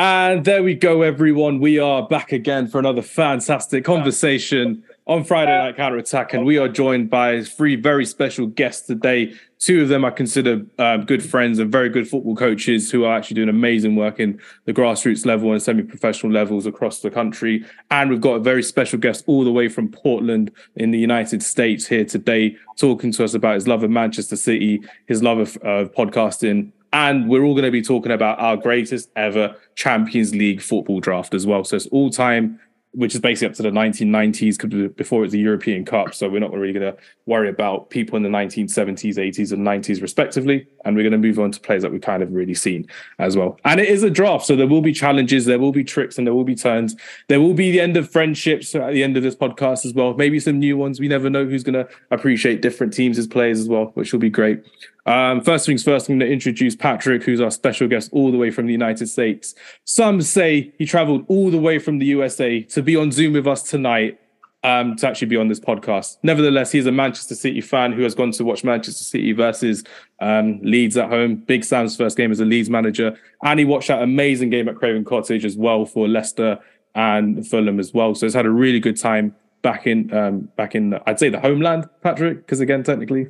And there we go, everyone. We are back again for another fantastic conversation on Friday Night Counter Attack. And we are joined by three very special guests today. Two of them I consider um, good friends and very good football coaches who are actually doing amazing work in the grassroots level and semi professional levels across the country. And we've got a very special guest all the way from Portland in the United States here today, talking to us about his love of Manchester City, his love of uh, podcasting, and we're all going to be talking about our greatest ever Champions League football draft as well. So it's all time which is basically up to the 1990s before it was the European Cup. So we're not really going to worry about people in the 1970s, 80s, and 90s, respectively. And we're going to move on to players that we've kind of really seen as well. And it is a draft. So there will be challenges, there will be tricks, and there will be turns. There will be the end of friendships at the end of this podcast as well. Maybe some new ones. We never know who's going to appreciate different teams as players as well, which will be great. Um, first things first, I'm going to introduce Patrick, who's our special guest all the way from the United States. Some say he traveled all the way from the USA to be on Zoom with us tonight um, to actually be on this podcast. Nevertheless, he's a Manchester City fan who has gone to watch Manchester City versus um, Leeds at home. Big Sam's first game as a Leeds manager. And he watched that amazing game at Craven Cottage as well for Leicester and Fulham as well. So he's had a really good time back in, um, back in, I'd say the homeland, Patrick, because again, technically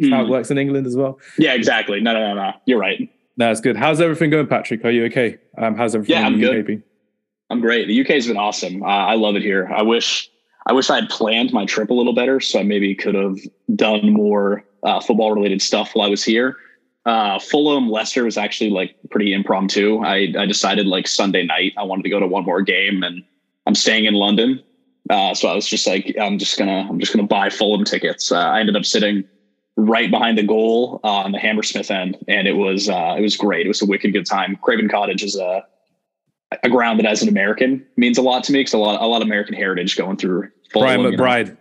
mm. how it hmm. works in England as well. Yeah, exactly. No, no, no, no. You're right. No, That's good. How's everything going, Patrick? Are you okay? Um, how's everything? Yeah, I'm good. I'm great. The UK has been awesome. Uh, I love it here. I wish I wish I had planned my trip a little better, so I maybe could have done more uh, football related stuff while I was here. Uh, Fulham Leicester was actually like pretty impromptu. I I decided like Sunday night I wanted to go to one more game, and I'm staying in London, uh, so I was just like I'm just gonna I'm just gonna buy Fulham tickets. Uh, I ended up sitting right behind the goal on the Hammersmith end, and it was uh, it was great. It was a wicked good time. Craven Cottage is a a ground that, as an American, means a lot to me because a lot a lot of American heritage going through. Brian McBride.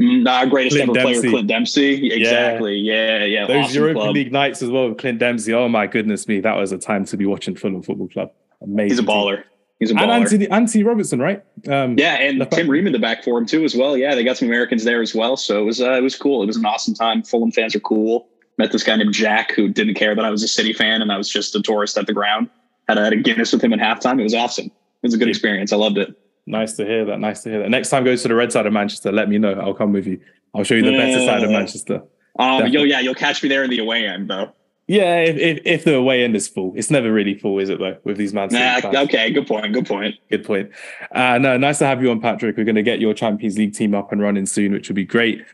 Nah, greatest Clint ever Dempsey. player, Clint Dempsey. Exactly. Yeah, yeah. yeah. Those awesome Europa club. League nights as well with Clint Dempsey. Oh my goodness me, that was a time to be watching Fulham Football Club. Amazing. He's a baller. Team. He's a baller. And Anthony, Anthony Robertson, right? Um, yeah, and Tim Ream in the back for him too, as well. Yeah, they got some Americans there as well. So it was uh, it was cool. It was an awesome time. Fulham fans are cool. Met this guy named Jack who didn't care that I was a City fan and I was just a tourist at the ground. Had a, had a Guinness with him at halftime. It was awesome. It was a good experience. I loved it. Nice to hear that. Nice to hear that. Next time goes to the red side of Manchester, let me know. I'll come with you. I'll show you the better side of Manchester. Um, yo, yeah, you'll catch me there in the away end though. Yeah, if, if, if, the away end is full, it's never really full, is it though? With these Man City nah, Okay, good point. Good point. Good point. Uh, no, nice to have you on, Patrick. We're going to get your Champions League team up and running soon, which will be great.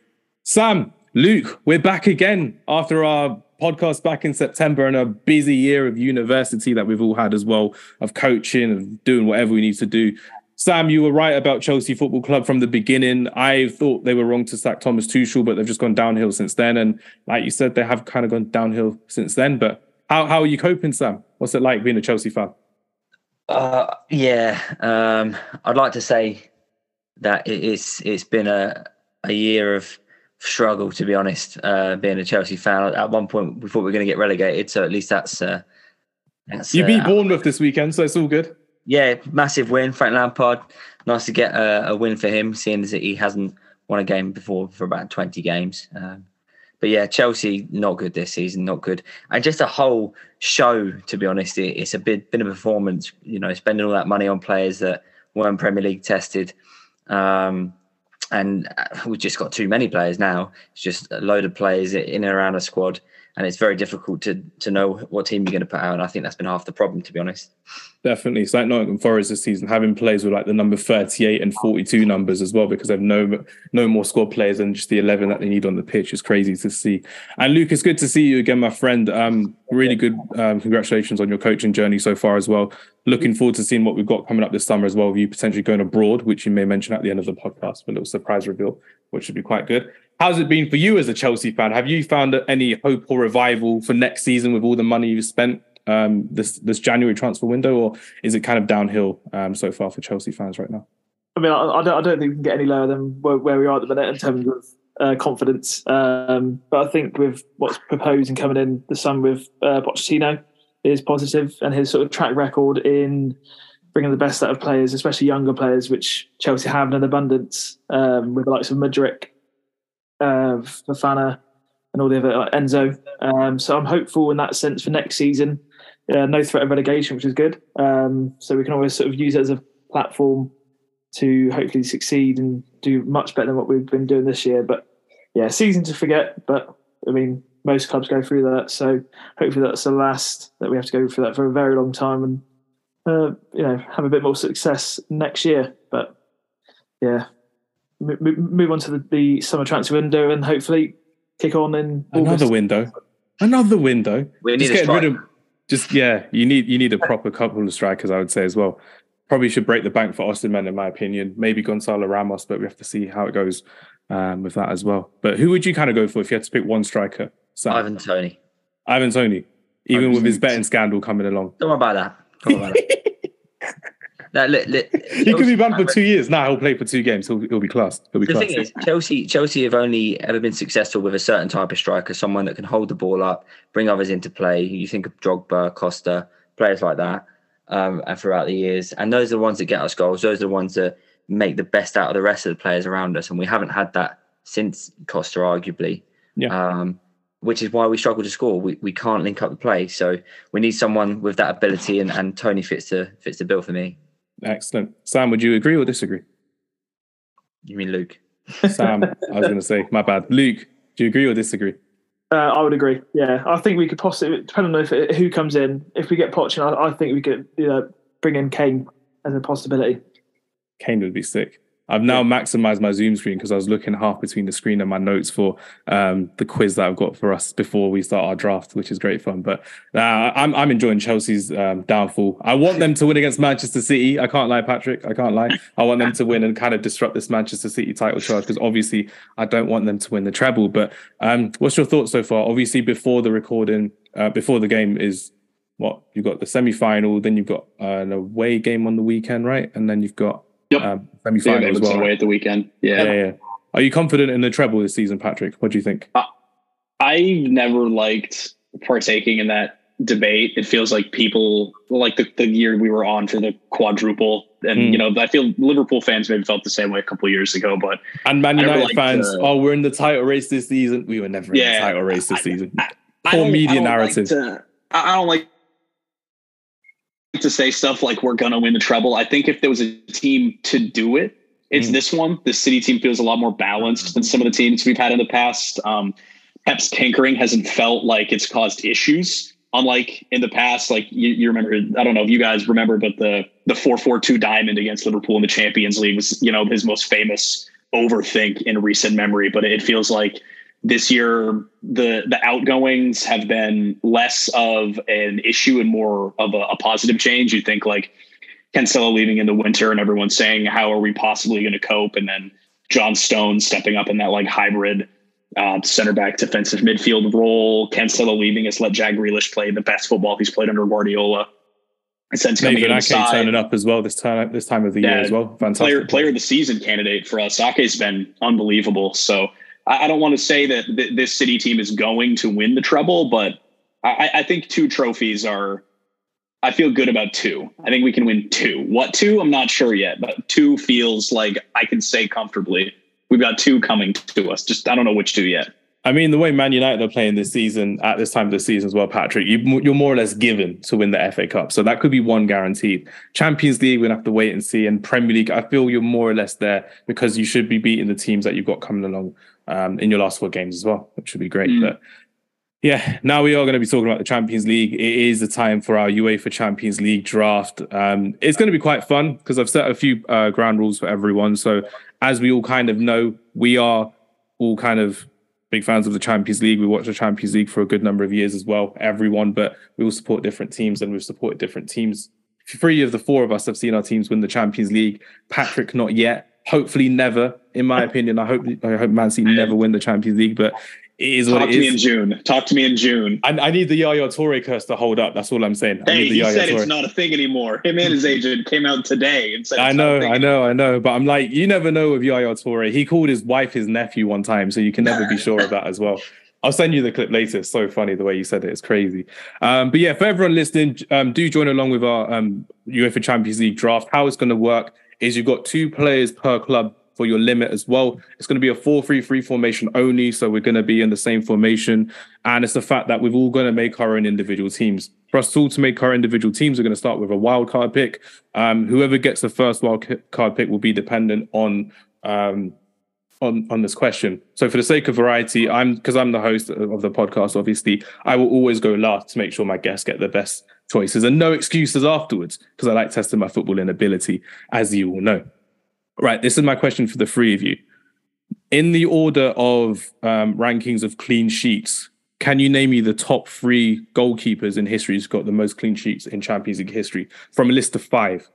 Sam, Luke, we're back again after our podcast back in September and a busy year of university that we've all had as well, of coaching, of doing whatever we need to do. Sam, you were right about Chelsea Football Club from the beginning. I thought they were wrong to sack Thomas Tuchel, but they've just gone downhill since then. And like you said, they have kind of gone downhill since then. But how how are you coping, Sam? What's it like being a Chelsea fan? Uh, yeah, um, I'd like to say that it's it's been a a year of struggle, to be honest. Uh, being a Chelsea fan, at one point we thought we were going to get relegated, so at least that's. Uh, that's you beat uh, Bournemouth this weekend, so it's all good yeah, massive win. Frank Lampard, nice to get a, a, win for him, seeing as he hasn't won a game before for about 20 games. Um, but yeah, Chelsea not good this season, not good, and just a whole show. To be honest, it, it's a bit of a performance. You know, spending all that money on players that weren't Premier League tested, um, and uh, we've just got too many players now. It's just a load of players in and around a squad and it's very difficult to to know what team you're going to put out. And I think that's been half the problem, to be honest. Definitely, it's like Nottingham Forest this season having players with like the number 38 and 42 numbers as well because they've no no more squad players than just the 11 that they need on the pitch. It's crazy to see. And Luke, it's good to see you again, my friend. Um, really good. Um, congratulations on your coaching journey so far as well. Looking forward to seeing what we've got coming up this summer as well. You potentially going abroad, which you may mention at the end of the podcast, a little surprise reveal, which should be quite good. How's it been for you as a Chelsea fan? Have you found any hope or revival for next season with all the money you've spent um, this this January transfer window, or is it kind of downhill um, so far for Chelsea fans right now? I mean, I, I, don't, I don't think we can get any lower than where, where we are at the minute in terms of uh, confidence. Um, but I think with what's proposed and coming in the summer with uh, Pochettino is positive, and his sort of track record in bringing the best out of players, especially younger players, which Chelsea have in abundance, um, with the likes of Mudryk uh, Fofana, and all the other like Enzo. Um, so I'm hopeful in that sense for next season. uh, no threat of relegation, which is good. Um, so we can always sort of use it as a platform to hopefully succeed and do much better than what we've been doing this year. But yeah, season to forget. But I mean, most clubs go through that, so hopefully that's the last that we have to go through that for a very long time, and uh, you know have a bit more success next year. But yeah, m- move on to the, the, summer transfer window and hopefully kick on in another window, another window. We just need a getting rid of, just yeah, you need you need a proper couple of strikers, I would say as well. Probably should break the bank for Osimhen, in my opinion. Maybe Gonzalo Ramos, but we have to see how it goes um, with that as well. But who would you kind of go for if you had to pick one striker? Sam? Ivan Toney. Ivan Toney, even with his betting scandal coming along. Don't worry about that. Don't worry about that. No, li- li- He could be banned for two years. Now he'll play for two games. He'll, he'll be classed. He'll be The classed. thing is, Chelsea Chelsea have only ever been successful with a certain type of striker, someone that can hold the ball up, bring others into play. You think of Drogba, Costa, players like that, um, and throughout the years, and those are the ones that get us goals. Those are the ones that make the best out of the rest of the players around us, and we haven't had that since Costa, arguably. Yeah. Um, which is why we struggle to score. We, we can't link up the play, so we need someone with that ability, and, and Toney fits the fits the bill for me. Excellent. Sam, would you agree or disagree? You mean Luke? Sam, I was going to say, my bad. Luke, do you agree or disagree? Uh, I would agree. Yeah, I think we could possibly, depending on if it, who comes in. If we get Poch, I, I think we could you know, bring in Kane as a possibility. Kane would be sick. I've now maximized my Zoom screen because I was looking half between the screen and my notes for um, the quiz that I've got for us before we start our draft, which is great fun. But uh, I'm I'm enjoying Chelsea's um, downfall. I want them to win against Manchester City. I can't lie, Patrick. I can't lie. I want them to win and kind of disrupt this Manchester City title charge because obviously I don't want them to win the treble. But um, what's your thoughts so far? Obviously, before the recording, uh, before the game is what you've got the semi final, then you've got uh, an away game on the weekend, right? And then you've got Yep. um, semi Yeah, final as well. away at the weekend. Yeah, yeah. yeah, Are you confident in the treble this season, Patrick? What do you think? I've never liked partaking in that debate. It feels like people like the, the year we were on for the quadruple. And, Mm. you know, I feel Liverpool fans maybe felt the same way a couple of years ago, but And Man United fans, uh, oh, we're in the title race this season. We were never in the title race this I- season. I Poor don't- media I narrative. Like to, I I don't like to say stuff like we're gonna win the treble. I think if there was a team to do it, it's Mm. this one. The City team feels a lot more balanced than some of the teams we've had in the past. Um, Pep's tinkering hasn't felt like it's caused issues. Unlike in the past, like you, you remember, I don't know if you guys remember, but the the four four two diamond against Liverpool in the Champions League was, you know, his most famous overthink in recent memory. But it feels like this year the the outgoings have been less of an issue and more of a, a positive change. You think like Cancelo leaving in the winter and everyone saying how are we possibly going to cope, and then John Stone stepping up in that like hybrid uh, center back defensive midfield role. Cancelo leaving has let Jack Grealish play the best football he's played under Guardiola. And since coming the Ake turning up as well this time this time of the year as well. Fantastic. player player of the season candidate for us. Ake's been unbelievable. So I, I don't want to say that th- this city team is going to win the treble, but I, I think two trophies are. I feel good about two. I think we can win two. What two? I'm not sure yet, but two feels like I can say comfortably. We've got two coming to us. Just I don't know which two yet. I mean, the way Man United are playing this season at this time of the season as well, Patrick, you, you're more or less given to win the FA Cup. So that could be one guaranteed. Champions League, we're to have to wait and see. And Premier League, I feel you're more or less there because you should be beating the teams that you've got coming along um, in your last four games as well, which would be great. Mm. But yeah, now we are going to be talking about the Champions League. It is the time for our UEFA Champions League draft. Um, it's going to be quite fun because I've set a few uh, ground rules for everyone. So as we all kind of know, we are all kind of big fans of the Champions League. We watch the Champions League for a good number of years as well, everyone, but we all support different teams and we've supported different teams. Three of the four of us have seen our teams win the Champions League. Patrick, not yet. Hopefully, never. In my opinion, I hope I hope Man City never win the Champions League, but it is what it is. Talk to me in. June. Talk to me in June. I, I need the Yaya Toure curse to hold up. That's all I'm saying. I Hey, need the he said Toure. it's not a thing anymore. Him and his agent came out today and said I it's not a know, I know, I know. But I'm like, you never know with Yaya Toure. He called his wife his nephew one time, so you can never be sure of that as well. I'll send you the clip later. It's so funny the way you said it. It's crazy. Um, but yeah, for everyone listening, um, do join along with our um, UEFA Champions League draft. How it's going to work is you've got two players per club for your limit as well. It's going to be a 4-3-3 formation only, so we're going to be in the same formation. And it's the fact that we're all going to make our own individual teams. for us all to make our individual teams, we're going to start with a wild card pick. Um, whoever gets the first wild card pick will be dependent on um, on on this question. So for the sake of variety, I'm because I'm the host of the podcast. Obviously, I will always go last to make sure my guests get the best choices and no excuses afterwards because I like testing my footballing ability, as you all know. Right, this is my question for the three of you. In the order of um, rankings of clean sheets, can you name me the top three goalkeepers in history who's got the most clean sheets in Champions League history from a list of five?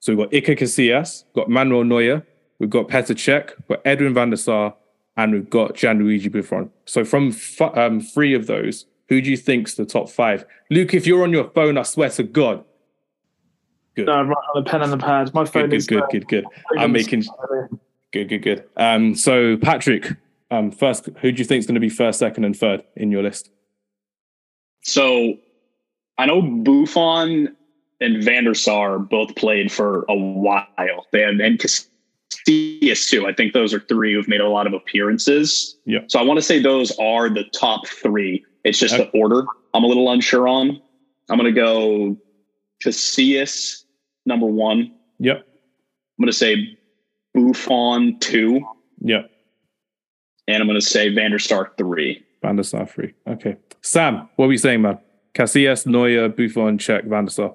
So we've got Iker Casillas, got Manuel Neuer, we've got Petr Cech, we've got Edwin van der Sar, and we've got Gianluigi Buffon. So from f- um, three of those, who do you think's the top five? Luke, if you're on your phone, I swear to God. Good. No, I'm right on the pen and the pad. My phone good, is good, good, good, good. I'm making good, good, good. Um, so Patrick, um, first, who do you think is going to be first, second, and third in your list? So I know Buffon and Van der Sar both played for a while. They had and Casillas too. I think those are three who've made a lot of appearances. Yeah. So I want to say those are the top three. It's just okay. the order I'm a little unsure on. I'm going to go Casillas number one. Yep. I'm going to say Buffon two. Yep. And I'm going to say Van der Sar three. Van der Sar three. Okay. Sam, what are we saying, man? Casillas, Neuer, Buffon, Cech, Van der Sar.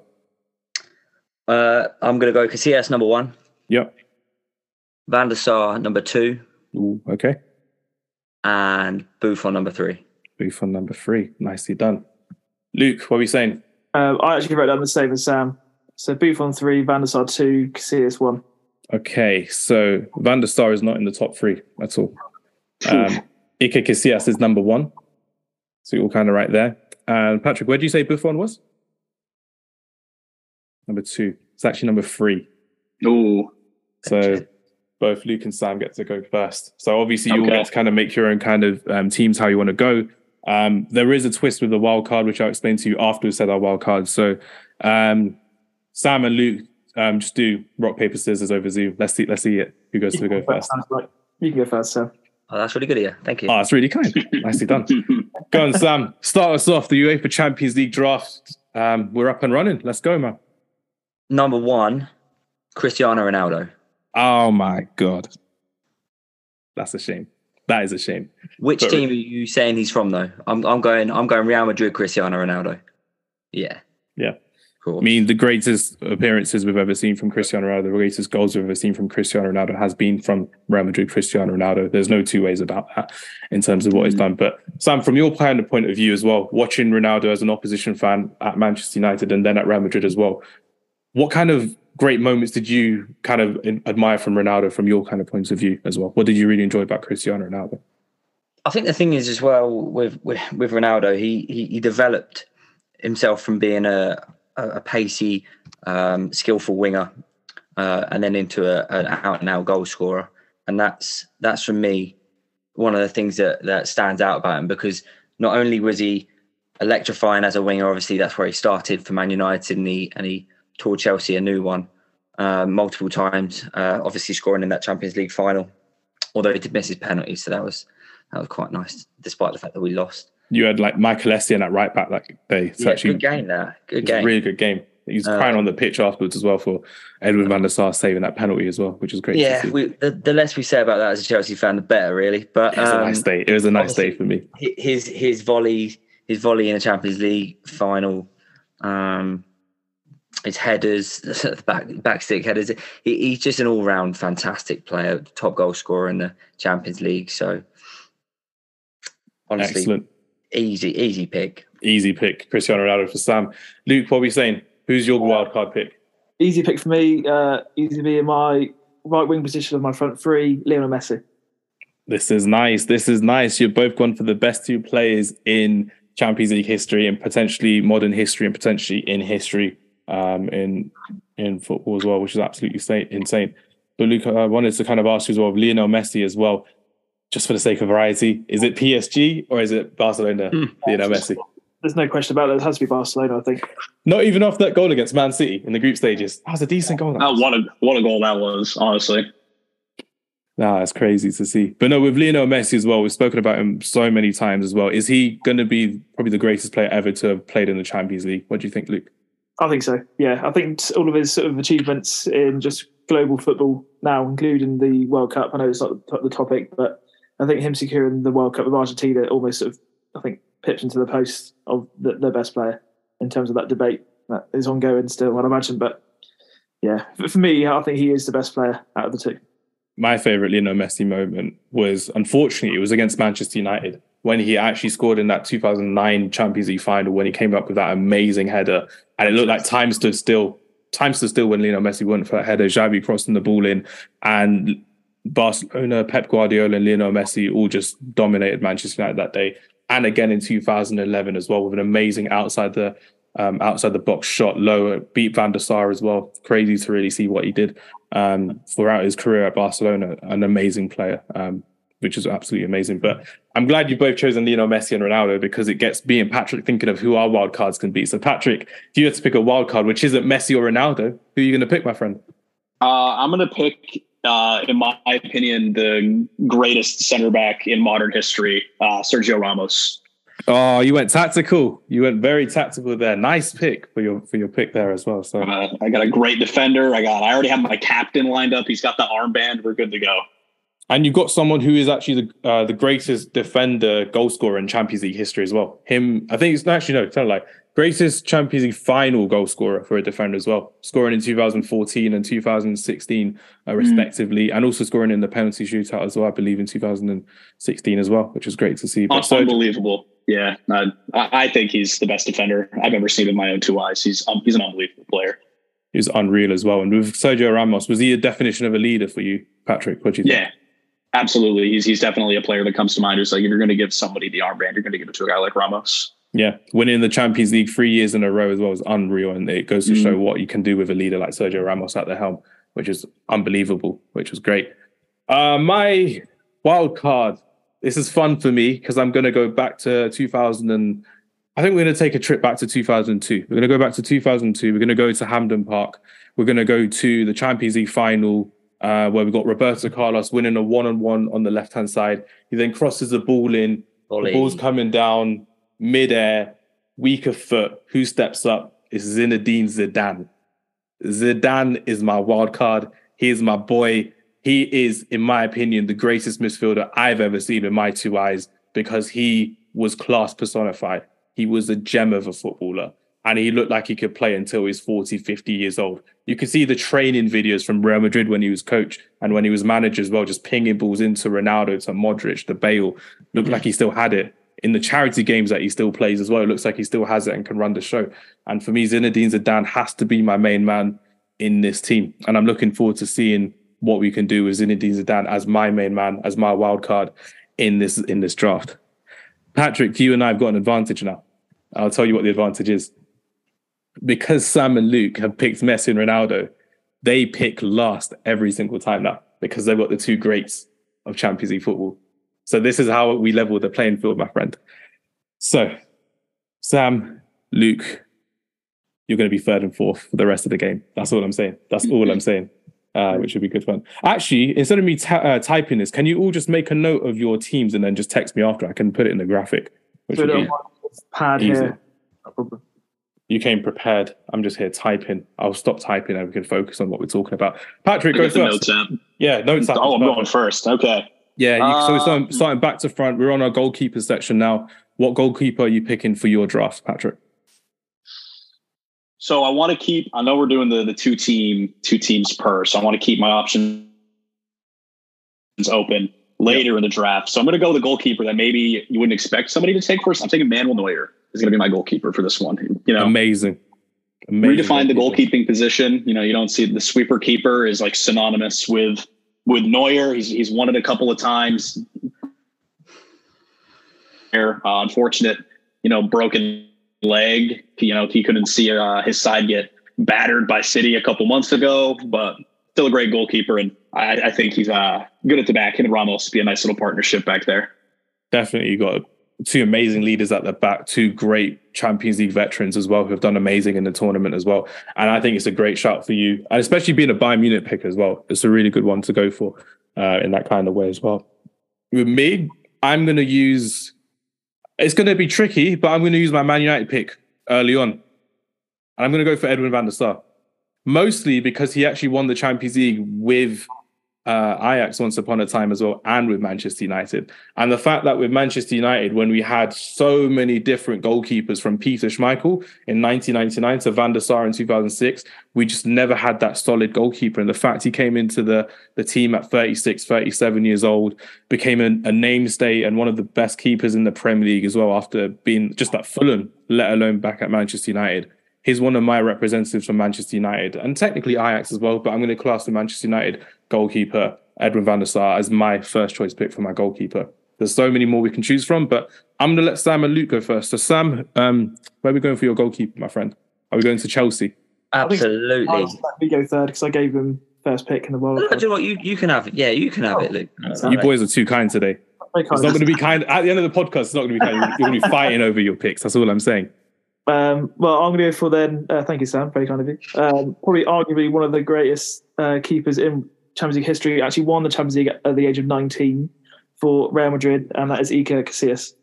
Uh, I'm going to go Casillas number one. Yep. Van der Sar number two. Ooh, okay. And Buffon number three. Buffon number three. Nicely done. Luke, what are we saying? Um, I actually wrote down the same as Sam. So Buffon three, Van der Sar two, Casillas one. Okay, so Van der Sar is not in the top three at all. Um, Iker Casillas is number one. So you're all kind of right there. And Patrick, where do you say Buffon was? Number two. It's actually number three. Oh. So both Luke and Sam get to go first. So obviously you okay. all get to kind of make your own kind of um, teams how you want to go. Um, there is a twist with the wild card, which I'll explain to you after we said our wild card. So um, Sam and Luke um, just do rock paper scissors over Zoom. Let's see. Let's see it. Who goes to go first? You can go first, Sam. Oh, that's really good of you. Thank you. Oh, that's really kind. Nicely done. go on, Sam. Start us off. The UEFA Champions League draft. Um, we're up and running. Let's go, man. Number one, Cristiano Ronaldo. Oh my god, that's a shame. That is a shame. Which but, team are you saying he's from though? I'm I'm going I'm going Real Madrid Cristiano Ronaldo. Yeah. Yeah. Cool. I mean, the greatest appearances we've ever seen from Cristiano Ronaldo, the greatest goals we've ever seen from Cristiano Ronaldo has been from Real Madrid Cristiano Ronaldo. There's no two ways about that in terms of what mm-hmm. he's done. But Sam, from your kind of point of view as well, watching Ronaldo as an opposition fan at Manchester United and then at Real Madrid as well, what kind of great moments did you kind of admire from Ronaldo from your kind of points of view as well? What did you really enjoy about Cristiano Ronaldo? I think the thing is as well with with, with Ronaldo, he, he, he developed himself from being a a, pacey, um, skillful winger, uh, and then into a, an out and out goal scorer, and that's that's for me one of the things that that stands out about him because not only was he electrifying as a winger, obviously that's where he started for Man United, and he and he taught Chelsea a new one uh, multiple times. Uh, obviously, scoring in that Champions League final, although he did miss his penalty, so that was that was quite nice, despite the fact that we lost. You had like Michael Essien at right back that day. It's yeah, actually good game there. Good game. really good game. He's uh, crying on the pitch afterwards as well for Edwin van der Sar saving that penalty as well, which is great. Yeah, we, the, the, less we say about that as a Chelsea fan, the better, really. But it was um, a nice um, day. It was a nice day for me. His his volley, his volley in the Champions League final, um, his headers, back back stick headers. He, he's just an all round fantastic player, top goal scorer in the Champions League. So honestly, Excellent. easy easy pick. Easy pick, Cristiano Ronaldo for Sam. Luke, what are we saying? Who's your wild card pick? Easy pick for me. Uh, easy to be in my right wing position of my front three, Lionel Messi. This is nice. This is nice. You've both gone for the best two players in Champions League history and potentially modern history and potentially in history um, in in football as well, which is absolutely insane. But Luke, I wanted to kind of ask you as well, Lionel Messi as well, just for the sake of variety, is it PSG or is it Barcelona? Mm. Lionel Messi. There's no question about it. It has to be Barcelona, I think. Not even off that goal against Man City in the group stages. That was a decent goal. That what a what a goal that was, honestly. Nah, it's crazy to see. But no, with Lionel Messi as well, we've spoken about him so many times as well. Is he going to be probably the greatest player ever to have played in the Champions League? What do you think, Luke? I think so. Yeah, I think all of his sort of achievements in just global football now, including the World Cup. I know it's not the topic, but I think him securing the World Cup with Argentina almost sort of, I think, pips into the post of the, best player in terms of that debate that is ongoing still, I'd imagine. But yeah, for me, I think he is the best player out of the two my favorite Lionel Messi moment was unfortunately it was against Manchester United when he actually scored in that 2009 Champions League final when he came up with that amazing header and it looked like time stood still. Time stood still when Lionel Messi went for that header. Xavi crossing the ball in and Barcelona, Pep Guardiola, and Lionel Messi all just dominated Manchester United that day. And again in 2011 as well with an amazing outside the um, outside the box shot lower, beat Van der Sar as well. Crazy to really see what he did um, throughout his career at Barcelona. An amazing player, um, which is absolutely amazing. But I'm glad you've both chosen Lionel Messi and Ronaldo because it gets me and Patrick thinking of who our wild cards can be. So, Patrick, if you had to pick a wild card, which isn't Messi or Ronaldo, who are you going to pick, my friend? Uh, I'm going to pick, uh, in my opinion, the greatest center back in modern history, uh, Sergio Ramos. Oh, you went tactical. You went very tactical there. Nice pick for your for your pick there as well. So uh, I got a great defender. I got. I already have my captain lined up. He's got the armband. We're good to go. And you've got someone who is actually the uh, the greatest defender, goal scorer in Champions League history as well. Him, I think it's actually no, tell like greatest Champions League final goal scorer for a defender as well, scoring in 2014 and 2016 uh, mm. respectively, mm. and also scoring in the penalty shootout as well, I believe in 2016 as well, which was great to see. But unbelievable. Yeah, I, I think he's the best defender I've ever seen with my own two eyes. He's um, he's an unbelievable player. He's unreal as well. And with Sergio Ramos, was he a definition of a leader for you, Patrick? What do you think? Yeah, absolutely. He's he's definitely a player that comes to mind. Who's like if you're going to give somebody the armband, you're going to give it to a guy like Ramos. Yeah, winning the Champions League three years in a row as well is unreal, and it goes to mm. show what you can do with a leader like Sergio Ramos at the helm, which is unbelievable, which was great. Uh, my wild card this is fun for me because I'm going to go back to 2000 and I think we're going to take a trip back to 2002. We're going to go back to 2002. We're going to go to Hampden Park. We're going to go to the Champions League final uh, where we've got Roberto Carlos winning a one-on-one on the left-hand side. He then crosses the ball in. Ollie. The ball's coming down mid-air, weaker foot. Who steps up? It's Zinedine Zidane. Zidane is my wild card. He is my boy he is, in my opinion, the greatest midfielder I've ever seen with my two eyes because he was class personified. He was a gem of a footballer and he looked like he could play until he's 40, 50 years old. You can see the training videos from Real Madrid when he was coach and when he was manager as well, just pinging balls into Ronaldo, to Modric, to Bale. Looked like he mm. still had it. In the charity games that he still plays as well, it looks like he still has it and can run the show. And for me, Zinedine Zidane has to be my main man in this team. And I'm looking forward to seeing what we can do with Zinedine Zidane as my main man, as my wild card in this in this draft. Patrick, you and I have got an advantage now. I'll tell you what the advantage is. Because Sam and Luke have picked Messi and Ronaldo, they pick last every single time now because they've got the two greats of Champions League football. So this is how we level the playing field, my friend. So, Sam, Luke, you're going to be third and fourth for the rest of the game. That's all I'm saying. That's all I'm saying uh, which would be good fun. Actually, instead of me ta- uh, typing this, can you all just make a note of your teams and then just text me after? I can put it in the graphic. Which would be pad easy. here. You came prepared. I'm just here typing. I'll stop typing and we can focus on what we're talking about. Patrick, go first. Yeah, notes app. Oh, I'm going first. Okay. Yeah, you, so we're starting, um, starting back to front. We're on our goalkeeper section now. What goalkeeper are you picking for your draft, Patrick? So I want to keep. I know we're doing the the two team two teams per. So I want to keep my options open later yep. in the draft. So I'm going to go with the goalkeeper that maybe you wouldn't expect somebody to take first. I'm taking Manuel Neuer. Is going to be my goalkeeper for this one. You know, amazing. amazing redefine the goalkeeping position. You know, you don't see the sweeper keeper is like synonymous with with Neuer. He's he's won it a couple of times. Uh, unfortunate, you know, broken leg. You know, he couldn't see uh, his side get battered by City a couple months ago, but still a great goalkeeper. And I, I think he's uh, good at the back. Him and Ramos be a nice little partnership back there. Definitely, you got two amazing leaders at the back, two great Champions League veterans as well who have done amazing in the tournament as well. And I think it's a great shout for you, and especially being a Bayern Munich pick as well. It's a really good one to go for uh, in that kind of way as well. With me, I'm going to use. It's going to be tricky, but I'm going to use my Man United pick early on. And I'm going to go for Edwin van der Sar, mostly because he actually won the Champions League with uh, Ajax once upon a time as well, and with Manchester United. And the fact that with Manchester United, when we had so many different goalkeepers from Peter Schmeichel in 1999 to Van der Sar in 2006, we just never had that solid goalkeeper. And the fact he came into the, the team at 36, 37 years old, became a, a namestay and one of the best keepers in the Premier League as well after being just at Fulham, let alone back at Manchester United he's one of my representatives from Manchester United and technically Ajax as well. But I'm going to class the Manchester United goalkeeper Edwin van der Sar as my first choice pick for my goalkeeper. There's so many more we can choose from, but I'm going to let Sam and Luke go first. So, Sam, um, where are we going for your goalkeeper, my friend? Are we going to Chelsea? Absolutely. We go third because I gave him first pick in the world. No, do you know what? You, you can have it. Yeah, you can have Oh. it, Luke. You boys are too kind today. It's not going to be kind. At the end of the podcast, it's not going to be kind. You're going to be fighting over your picks. That's all I'm saying. Um, well, I'm going to go for then. Uh, thank you, Sam. Very kind of you. Um, probably, arguably, one of the greatest uh, keepers in Champions League history. Actually, won the Champions League at the age of 19 for Real Madrid, and that is Iker Casillas.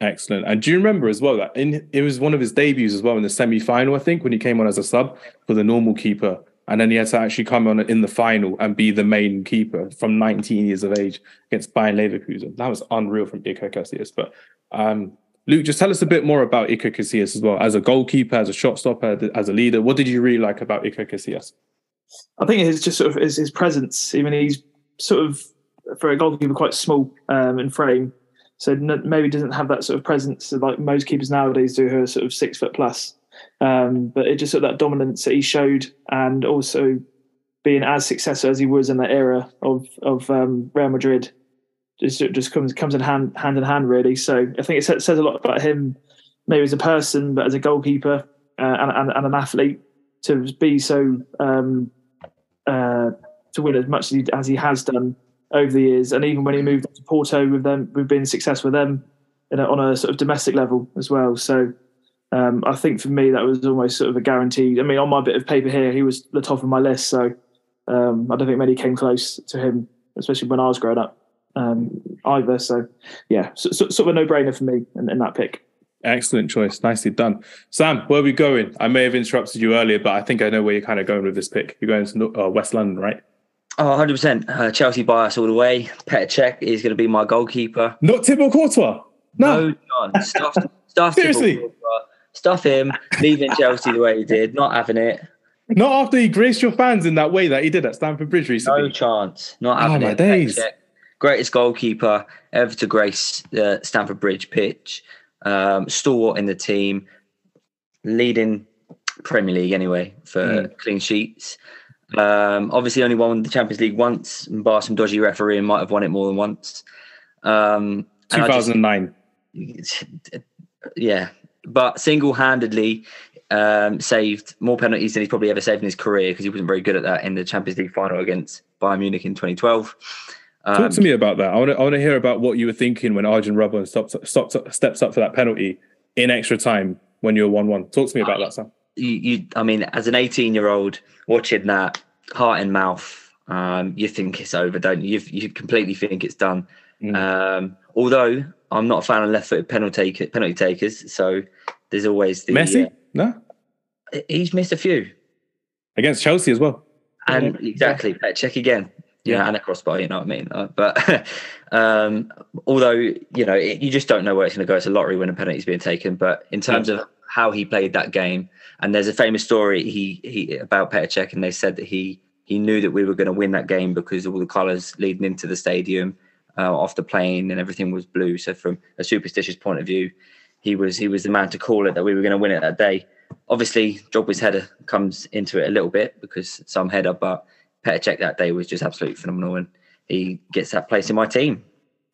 Excellent. And do you remember as well that in it was one of his debuts as well in the semi final, I think, when he came on as a sub for the normal keeper. And then he had to actually come on in the final and be the main keeper from 19 years of age against Bayern Leverkusen. That was unreal from Iker Casillas. But um, Luke, just tell us a bit more about Iker Casillas as well, as a goalkeeper, as a shot stopper, as a leader. What did you really like about Iker Casillas? I think it's just sort of his, his presence. I mean, he's sort of for a goalkeeper quite small um, in frame, so n- maybe doesn't have that sort of presence like most keepers nowadays do, who are sort of six foot plus. Um, but it just sort of that dominance that he showed, and also being as successful as he was in that era of of um, Real Madrid, just just comes comes in hand hand in hand really. So I think it says, a lot about him, maybe as a person, but as a goalkeeper uh, and, and, and an athlete to be so um, uh, to win as much as he, as he has done over the years, and even when he moved to Porto with them, we've been successful with them know, on a sort of domestic level as well. So um, I think for me that was almost sort of a guarantee. I mean, on my bit of paper here, he was the top of my list, so um, I don't think many came close to him, especially when I was growing up um, either. So yeah, so, so, sort of a no-brainer for me in, in that pick. Excellent choice. Nicely done. Sam, where are we going? I may have interrupted you earlier, but I think I know where you're kind of going with this pick. You're going to uh, West London, right? Oh, 100%. Uh, Chelsea bias all the way. Petr Cech is going to be my goalkeeper. Not Thibaut Courtois. No. No, John. Stuff, stuff, Seriously? Thibaut Courtois. stuff him, leaving Chelsea the way he did, not having it. Not after he graced your fans in that way that he did at Stamford Bridge recently. No chance. Not Oh, having my it. days. Petr Cech, Greatest goalkeeper ever to grace the Stamford Bridge pitch. Um, stalwart in the team, leading Premier League anyway for Mm. clean sheets. Um, obviously, only won the Champions League once, and bar some dodgy refereeing, might have won it more than once. Um, and I just- 2009. yeah, but single-handedly um, saved more penalties than he's probably ever saved in his career because he wasn't very good at that in the Champions League final against Bayern Munich in 2012. Talk Um, to me about that. I want to. I want to hear about what you were thinking when Arjen Robben stops, stops, steps up for that penalty in extra time when you're one-one. Talk to me about that, Sam. you, you, I mean, as an 18-year-old watching that, heart in mouth, um, you think it's over, don't you? You, you completely think it's done. Mm. Um, although I'm not a fan of left-footed penalty take, penalty takers, so there's always the Messi? No, uh, he's missed a few. against Chelsea as well. and exactly Petr Cech again yeah. Yeah. and a crossbar you know what i mean? Uh, but um although you know it, you just don't know where it's going to go. It's a lottery when a penalty's being taken. But in terms of how he played that game and there's a famous story he he about Petr and they said that he he knew that we were going to win that game because all the colours leading into the stadium uh, off the plane and everything was blue. So from a superstitious point of view he was he was the man to call it that we were going to win it that day. Obviously Drogba's header comes into it a little bit because some header, but Petr that day was just absolutely phenomenal, and he gets that place in my team.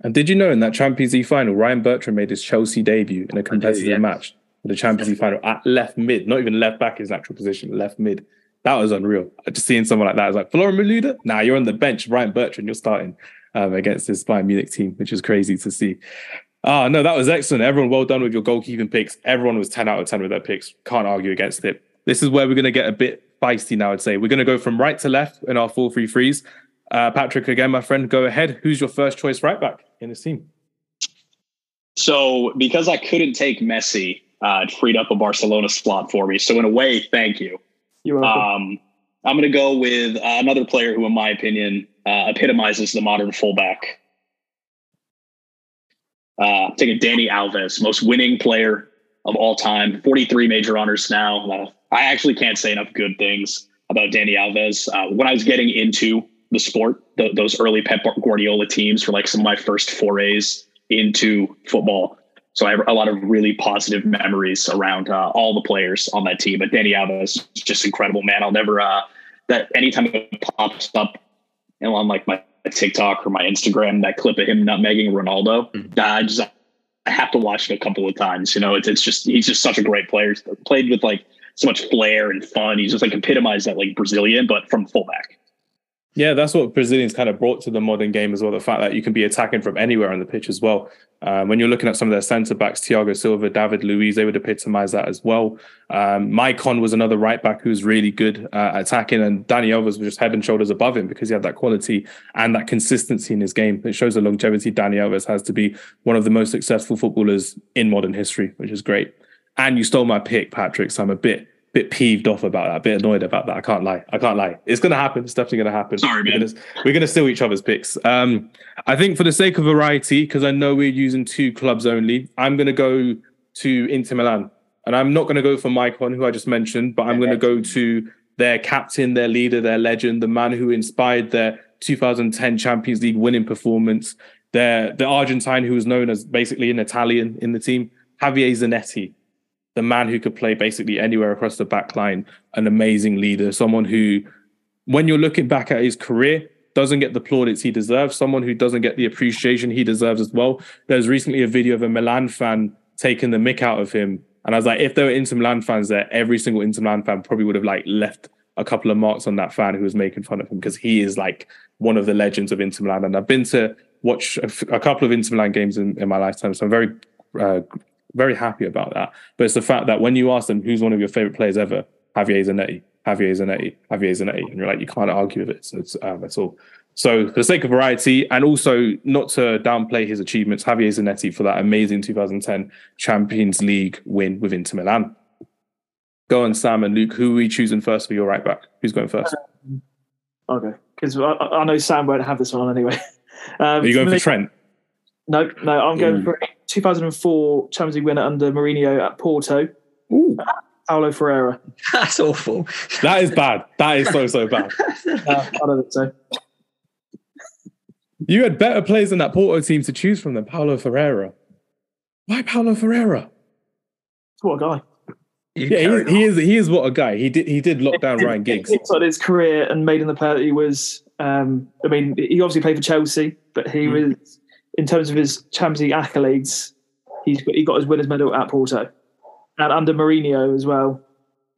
And did you know in that Champions League final, Ryan Bertrand made his Chelsea debut in a competitive yeah. match in the Champions League final at left mid, not even left back his natural position, left mid. That was unreal. Just seeing someone like that, I was like, Florian Malouda? Nah, you're on the bench. Ryan Bertrand, you're starting um, against this Bayern Munich team, which is crazy to see. Ah, no, that was excellent. Everyone, well done with your goalkeeping picks. Everyone was 10 out of 10 with their picks. Can't argue against it. This is where we're going to get a bit feisty now, I'd say. We're going to go from right to left in our 4 3 3s. Uh, Patrick, again, my friend, go ahead. Who's your first choice right back in this team? So, because I couldn't take Messi, uh, it freed up a Barcelona slot for me. So, in a way, thank you. You're welcome. Um, I'm going to go with uh, another player who, in my opinion, uh, epitomizes the modern fullback. Uh, taking Dani Alves, most winning player of all time, 43 major honors now. I actually can't say enough good things about Dani Alves. Uh, when I was getting into the sport, the, those early Pep Guardiola teams were like some of my first forays into football. So I have a lot of really positive memories around uh, all the players on that team. But Dani Alves is just incredible, man. I'll never uh, that anytime it pops up and on like my TikTok or my Instagram, that clip of him nutmegging Ronaldo, Mhm. I just I have to watch it a couple of times. You know, it's it's just he's just such a great player. Played with like so much flair and fun. He's just like epitomized that like Brazilian, but from fullback. Yeah, that's what Brazilians kind of brought to the modern game as well. The fact that you can be attacking from anywhere on the pitch as well. Um, when you're looking at some of their centre backs, Thiago Silva, David Luiz, they would epitomise that as well. Um, Maicon was another right back who was really good uh, attacking, and Dani Alves was just head and shoulders above him because he had that quality and that consistency in his game. It shows the longevity Dani Alves has to be one of the most successful footballers in modern history, which is great. And you stole my pick, Patrick, so I'm a bit bit peeved off about that, a bit annoyed about that. I can't lie. I can't lie. It's gonna happen. It's definitely gonna happen. Sorry, We're man. gonna, we're gonna steal each other's picks. Um, I think for the sake of variety, because I know we're using two clubs only, I'm gonna go to Inter Milan, and I'm not gonna go for Maicon, who I just mentioned, but I'm gonna go to their captain, their leader, their legend, the man who inspired their 2010 Champions League winning performance. Their the Argentine who was known as basically an Italian in the team, Javier Zanetti the man who could play basically anywhere across the back line, an amazing leader, someone who, when you're looking back at his career, doesn't get the plaudits he deserves, someone who doesn't get the appreciation he deserves as well. There's recently a video of a Milan fan taking the mick out of him. And I was like, if there were Inter Milan fans there, every single Inter Milan fan probably would have like left a couple of marks on that fan who was making fun of him because he is like one of the legends of Inter Milan. And I've been to watch a, f- a couple of Inter Milan games in, in my lifetime. So I'm very uh, very happy about that. But it's the fact that when you ask them who's one of your favorite players ever, Javier Zanetti, Javier Zanetti, Javier Zanetti, and you're like, you can't argue with it. So it's um, that's all. So for the sake of variety, and also not to downplay his achievements, Javier Zanetti for that amazing 2010 Champions League win with Inter Milan. Go on, Sam and Luke. Who are we choosing first for your right back? Who's going first? Okay, because I, I know Sam won't have this one anyway. Um, Are you going for Trent? No, no, I'm going Ooh. for 2004 Champions League winner under Mourinho at Porto, Ooh, Paulo Ferreira. That's awful. that is bad. That is so so bad. Uh, I don't think so. You had better players in that Porto team to choose from than Paulo Ferreira. Why Paulo Ferreira? What a guy. You Yeah, he, he is. He is what a guy. He did. He did lock down Ryan Giggs. He started his career and made him the player that he was. Um, I mean, he obviously played for Chelsea, but he Mm. was, in terms of his Champions League accolades, he's he got his winners medal at Porto, and under Mourinho as well.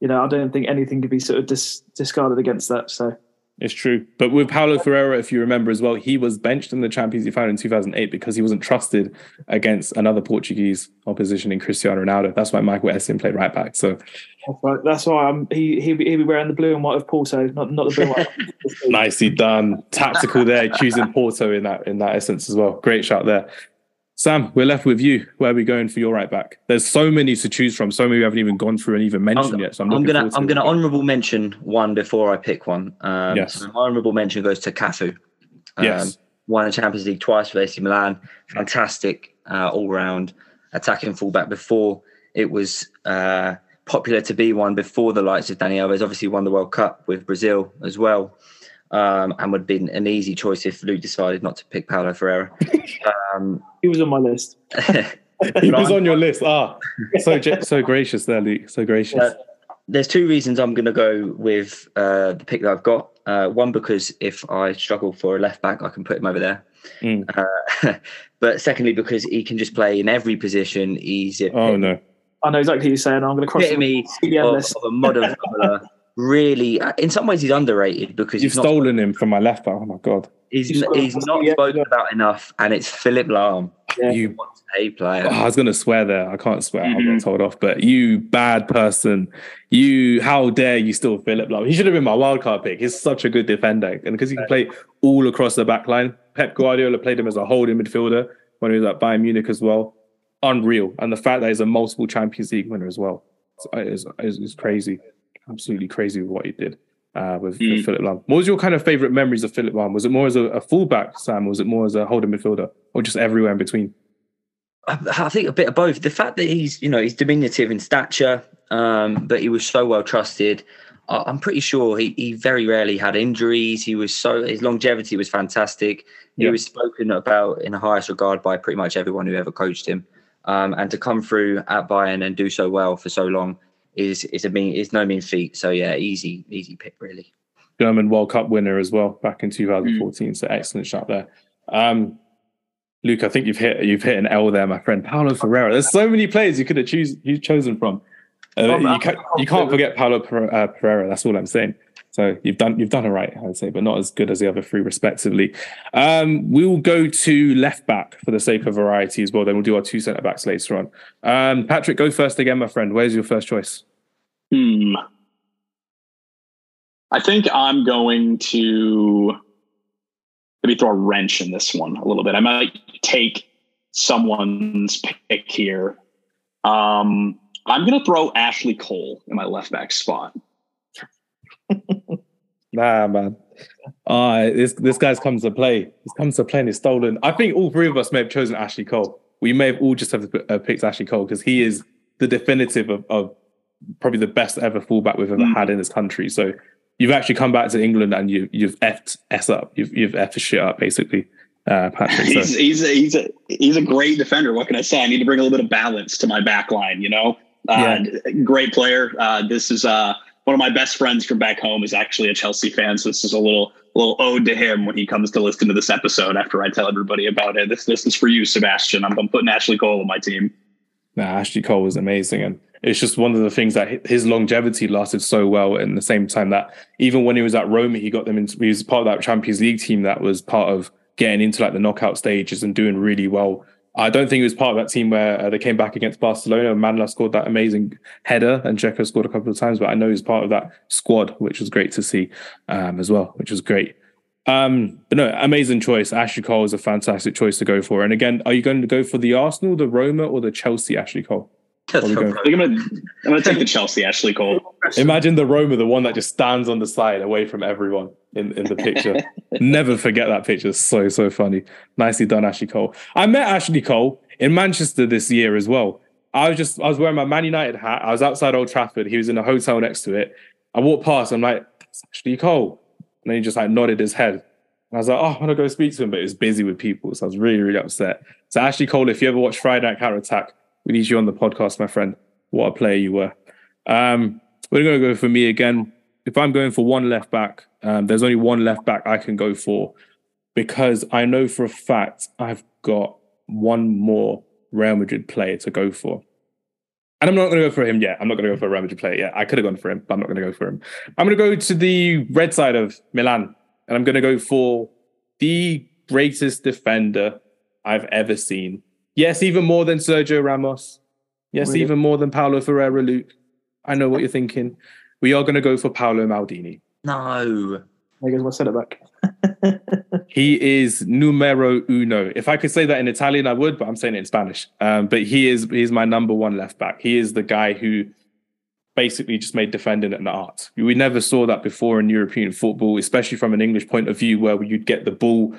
You know, I don't think anything could be sort of dis- discarded against that. So It's true. But with Paulo Ferreira, if you remember as well, he was benched in the Champions League final in 2008 because he wasn't trusted against another Portuguese opposition in Cristiano Ronaldo. That's why Michael Essien played right back. So that's why, that's why I'm, he he'll be, he'll be wearing the blue and white of Porto, not not the blue and white. nicely done. Tactical there, choosing Porto in that in that essence as well. Great shot there. Sam, we're left with you. Where are we going for your right back? There's so many to choose from. So many we haven't even gone through and even mentioned I'm, yet. So I'm, I'm gonna forward I'm gonna honourable mention one before I pick one. Um, Yes. so my honourable mention goes to Cafu. Um, Yes. won the Champions League twice with AC Milan. Fantastic uh, all round attacking fullback. Before it was uh, popular to be one before the likes of Dani Alves. Obviously won the World Cup with Brazil as well. Um, and would have been an easy choice if Luke decided not to pick Paulo Ferreira. Um, he was on my list. He was on your list. Ah, so so gracious there, Luke. So gracious. Uh, there's two reasons I'm going to go with uh, the pick that I've got. Uh, one because if I struggle for a left back, I can put him over there. Mm. Uh, but secondly, because he can just play in every position. He's a Oh no. I know exactly who you're saying. I'm going to cross the epitome CDM of, of a modern footballer. Really, in some ways, he's underrated because You've he's not, stolen him from my left back. Oh my god. he's, You've he's not CDM. spoken about enough, and it's Philipp Lahm. Yeah. You A player. Oh, I was gonna swear there. I can't swear. I'll Mhm. get told off. But you bad person. You how dare you still Philipp Lahm? He should have been my wild card pick. He's such a good defender, and because he can play all across the back line. Pep Guardiola played him as a holding midfielder when he was at Bayern Munich as well. Unreal, and the fact that he's a multiple Champions League winner as well is is, is crazy. Absolutely crazy with what he did. Uh, with, with Mm. Philipp Lahm. What was your kind of favorite memories of Philipp Lahm? Was it more as a, a fullback, Sam? Was it more as a holding midfielder, or just everywhere in between? I, I think a bit of both. The fact that he's, you know, he's diminutive in stature, um, but he was so well trusted. I- I'm pretty sure he, he very rarely had injuries. He was so his longevity was fantastic. He Yeah. was spoken about in the highest regard by pretty much everyone who ever coached him. Um, and to come through at Bayern and do so well for so long is is a mean is no mean feat. So yeah, easy easy pick really. German World Cup winner as well back in 2014. So excellent shot there. Um, Luke, I think you've hit you've hit an L there, my friend. Paulo Ferreira. There's so many players you could have choose you chosen from. Uh, you, can't, you can't forget Paulo uh, Pereira. That's all I'm saying. So you've done you've done it right, I'd say, but not as good as the other three, respectively. Um, we will go to left back for the sake of variety as well. Then we'll do our two centre backs later on. Um, Patrick, go first again, my friend. Where's your first choice? Hmm. I think I'm going to maybe throw a wrench in this one a little bit. I might take someone's pick here. Um, I'm going to throw Ashley Cole in my left back spot. Nah, man. Uh, this this guy's comes to play. This comes to play and he's stolen. I think all three of us may have chosen Ashley Cole. We may have all just have uh, picked Ashley Cole because he is the definitive of, of probably the best ever fullback we've ever Mm. had in this country. So you've actually come back to England and you you've effed s up. You've you've effed shit up basically, uh, Patrick. So. He's he's a, he's a he's a great defender. What can I say? I need to bring a little bit of balance to my back line. You know, uh, great player. Uh, this is uh, one of my best friends from back home is actually a Chelsea fan. So this is a little little ode to him when he comes to listen to this episode. After I tell everybody about it, this this is for you, Sebastian. I'm, I'm putting Ashley Cole on my team. Ashley Cole was amazing, and it's just one of the things that his longevity lasted so well. And the same time that even when he was at Roma, he got them. He was part of that Champions League team that was part of getting into like the knockout stages and doing really well. I don't think he was part of that team where uh, they came back against Barcelona. and Manolas scored that amazing header, and Dzeko scored a couple of times. But I know he's part of that squad, which was great to see um, as well, which was great. Um, but no, amazing choice. Ashley Cole is a fantastic choice to go for. And again, are you going to go for the Arsenal, the Roma, or the Chelsea Ashley Cole? What are we going for? I think I'm gonna I'm gonna take the Chelsea Ashley Cole. Imagine the Roma, the one that just stands on the side away from everyone in, in the picture. Never forget that picture. So, so funny. Nicely done, Ashley Cole. I met Ashley Cole in Manchester this year as well. I was just, I was wearing my Man United hat. I was outside Old Trafford. He was in a hotel next to it. I walked past. I'm like, that's Ashley Cole. And then he just like nodded his head. And I was like, oh, I want to go speak to him, but he was busy with people. So I was really, really upset. So Ashley Cole, if you ever watch Friday Night Counter Attack, we need you on the podcast, my friend. What a player you were. Um, we're going to go for me again. If I'm going for one left back, um, there's only one left back I can go for because I know for a fact I've got one more Real Madrid player to go for. And I'm not going to go for him yet. I'm not going to go for a Real Madrid player yet. I could have gone for him, but I'm not going to go for him. I'm going to go to the red side of Milan and I'm going to go for the greatest defender I've ever seen. Yes, even more than Sergio Ramos. Yes, Really? even more than Paolo Ferreira, Luke. I know what you're thinking. We are going to go for Paolo Maldini. No. There goes my it back. He is numero uno. If I could say that in Italian, I would, but I'm saying it in Spanish. Um, but he is he's my number one left back. He is the guy who basically just made defending an art. We never saw that before in European football, especially from an English point of view, where you'd get the ball,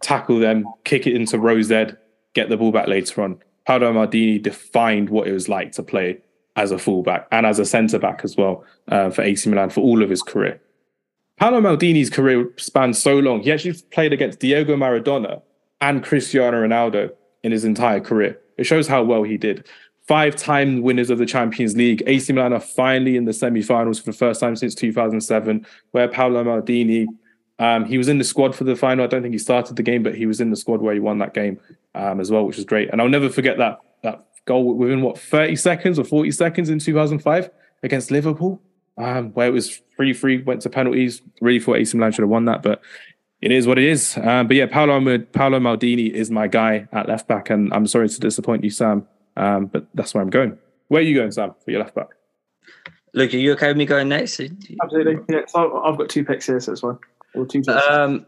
tackle them, kick it into Rose Z, get the ball back later on. Paolo Maldini defined what it was like to play as a fullback and as a centre back as well uh, for AC Milan for all of his career. Paolo Maldini's career spanned so long. He actually played against Diego Maradona and Cristiano Ronaldo in his entire career. It shows how well he did. Five time winners of the Champions League. AC Milan are finally in the semi finals for the first time since 2007, where Paolo Maldini, um, he was in the squad for the final. I don't think he started the game, but he was in the squad where he won that game um, as well, which was great. And I'll never forget that, that goal within what, 30 seconds or 40 seconds in 2005 against Liverpool um, where it was 3 3, went to penalties. Really thought AC Milan should have won that, but It is what it is. Um, but yeah, Paolo, Paolo Maldini is my guy at left back, and I'm sorry to disappoint you, Sam, um, but that's where I'm going. Where are you going, Sam, for your left back? Luke, are you okay with me going next? Absolutely. Yeah, so I've got two picks here, so it's fine. Or two. Um,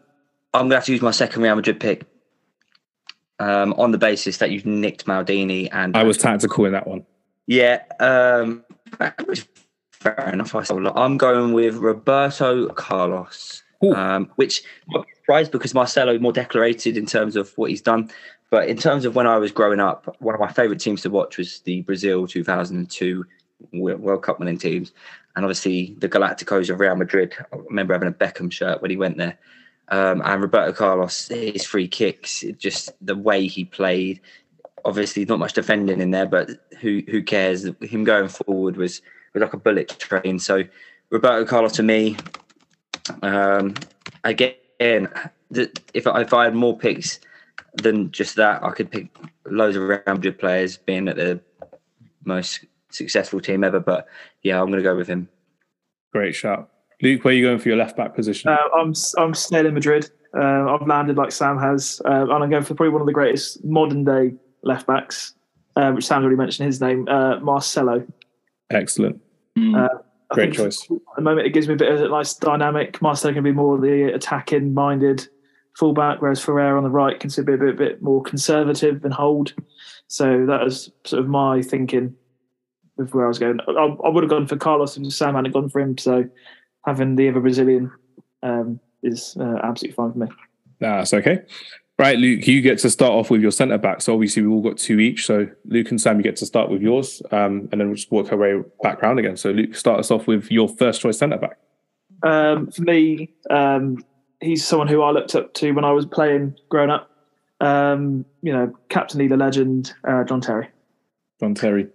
I'm going to have to use my second Real Madrid pick um, on the basis that you've nicked Maldini and I was tactical in that one. Yeah, um, fair enough. I I'm going with Roberto Carlos, um, which surprised because Marcelo is more declarated in terms of what he's done. But in terms of when I was growing up, one of my favourite teams to watch was the Brazil 2002 World Cup winning teams, and obviously the Galacticos of Real Madrid. I remember having a Beckham shirt when he went there. Um, and Roberto Carlos, his free kicks, just the way he played. Obviously, not much defending in there, but who who cares? Him going forward was was like a bullet train. So Roberto Carlos to me, um, again, if if I had more picks than just that, I could pick loads of Real Madrid players, being at the most successful team ever. But yeah, I'm going to go with him. Great shout. Luke, where are you going for your left back position? Uh, I'm I'm staying in Madrid. Uh, I've landed like Sam has, uh, and I'm going for probably one of the greatest modern day left backs, uh, which Sam's already mentioned his name, uh, Marcelo. Excellent. Uh, Great choice. At the moment, it gives me a bit of a nice dynamic. Marcelo can be more the attacking minded fullback, whereas Ferrer on the right can be a bit, bit more conservative and hold. So that is sort of my thinking with where I was going. I, I would have gone for Carlos if Sam hadn't gone for him. So having the other Brazilian um, is uh, absolutely fine for me. That's okay. Right, Luke, you get to start off with your centre back. So obviously we've all got two each. So Luke and Sam, you get to start with yours, um, and then we'll just work our way back around again. So Luke, start us off with your first choice centre back. Um, for me, um, he's someone who I looked up to when I was playing growing up. Um, you know, Captain Leader legend, uh, John Terry. John Terry.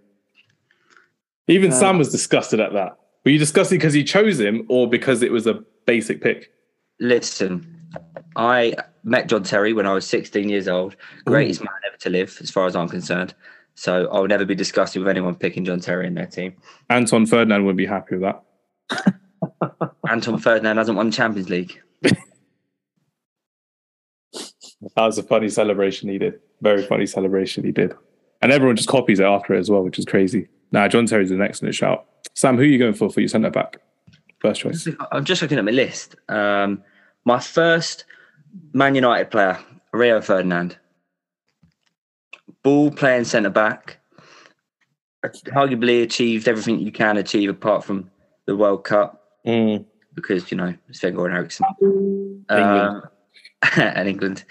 Even uh, Sam was disgusted at that. Were you disgusted because you chose him or because it was a basic pick? Listen, I met John Terry when I was 16 years old. Greatest Ooh. man ever to live, as far as I'm concerned. So I'll never be disgusted with anyone picking John Terry in their team. Anton Ferdinand would be happy with that. Anton Ferdinand hasn't won the Champions League. that was a funny celebration he did. Very funny celebration he did. And everyone just copies it after it as well, which is crazy. Now, John Terry's an excellent shout. Sam, who are you going for for your centre back? First choice. I'm just looking at my list. Um, my first Man United player, Rio Ferdinand. Ball playing centre back. Arguably achieved everything you can achieve apart from the World Cup. Mm. Because, you know, Sven Goran Eriksson. Um, and England.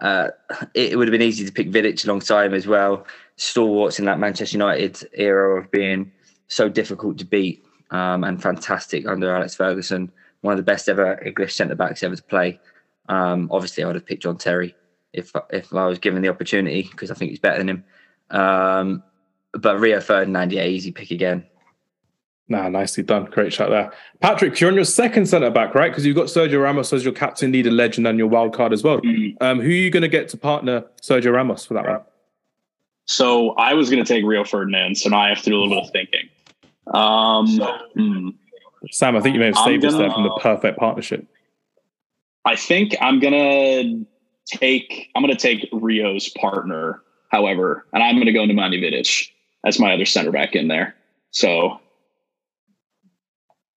Uh, it, it, would have been easy to pick Vidic alongside him as well. Stalwarts in that Manchester United era of being so difficult to beat um, and fantastic under Alex Ferguson. One of the best ever English centre backs ever to play. Um, obviously, I would have picked John Terry if if I was given the opportunity because I think he's better than him. Um, but Rio Ferdinand, yeah, easy pick again. Nah, nicely done. Great shot there. Patrick, you're on your second centre back, right? Because you've got Sergio Ramos as your captain, leader, legend, and your wild card as well. Mm-hmm. Um, who are you going to get to partner Sergio Ramos for that one? So I was going to take Rio Ferdinand, so now I have to do a little bit of thinking. Um, hmm. Sam, I think you may have saved gonna, us there from the perfect partnership. I think I'm gonna take I'm gonna take Rio's partner, however, and I'm gonna go Nemanja Vidic as my other center back in there. So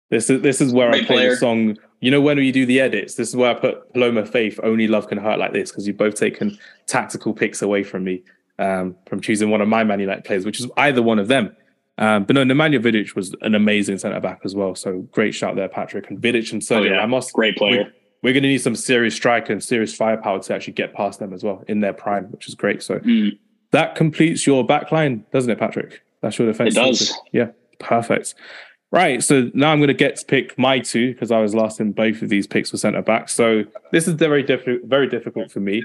this is this is where I play player. the song. You know when we do the edits, this is where I put Paloma Faith. Only love can hurt like this because you've both taken tactical picks away from me um, from choosing one of my Man United players, which is either one of them. Um, but no, Nemanja Vidic was an amazing centre back as well. So great shout there, Patrick. And Vidic and Sergio oh, yeah. Ramos, great player. We're, we're going to need some serious striker and serious firepower to actually get past them as well in their prime, which is great. So mm. that completes your backline, doesn't it, Patrick? That's your defense. It does. Yeah, perfect. Right. So now I'm going to get to pick my two because I was last in both of these picks for centre back. So this is very difficult, very difficult for me,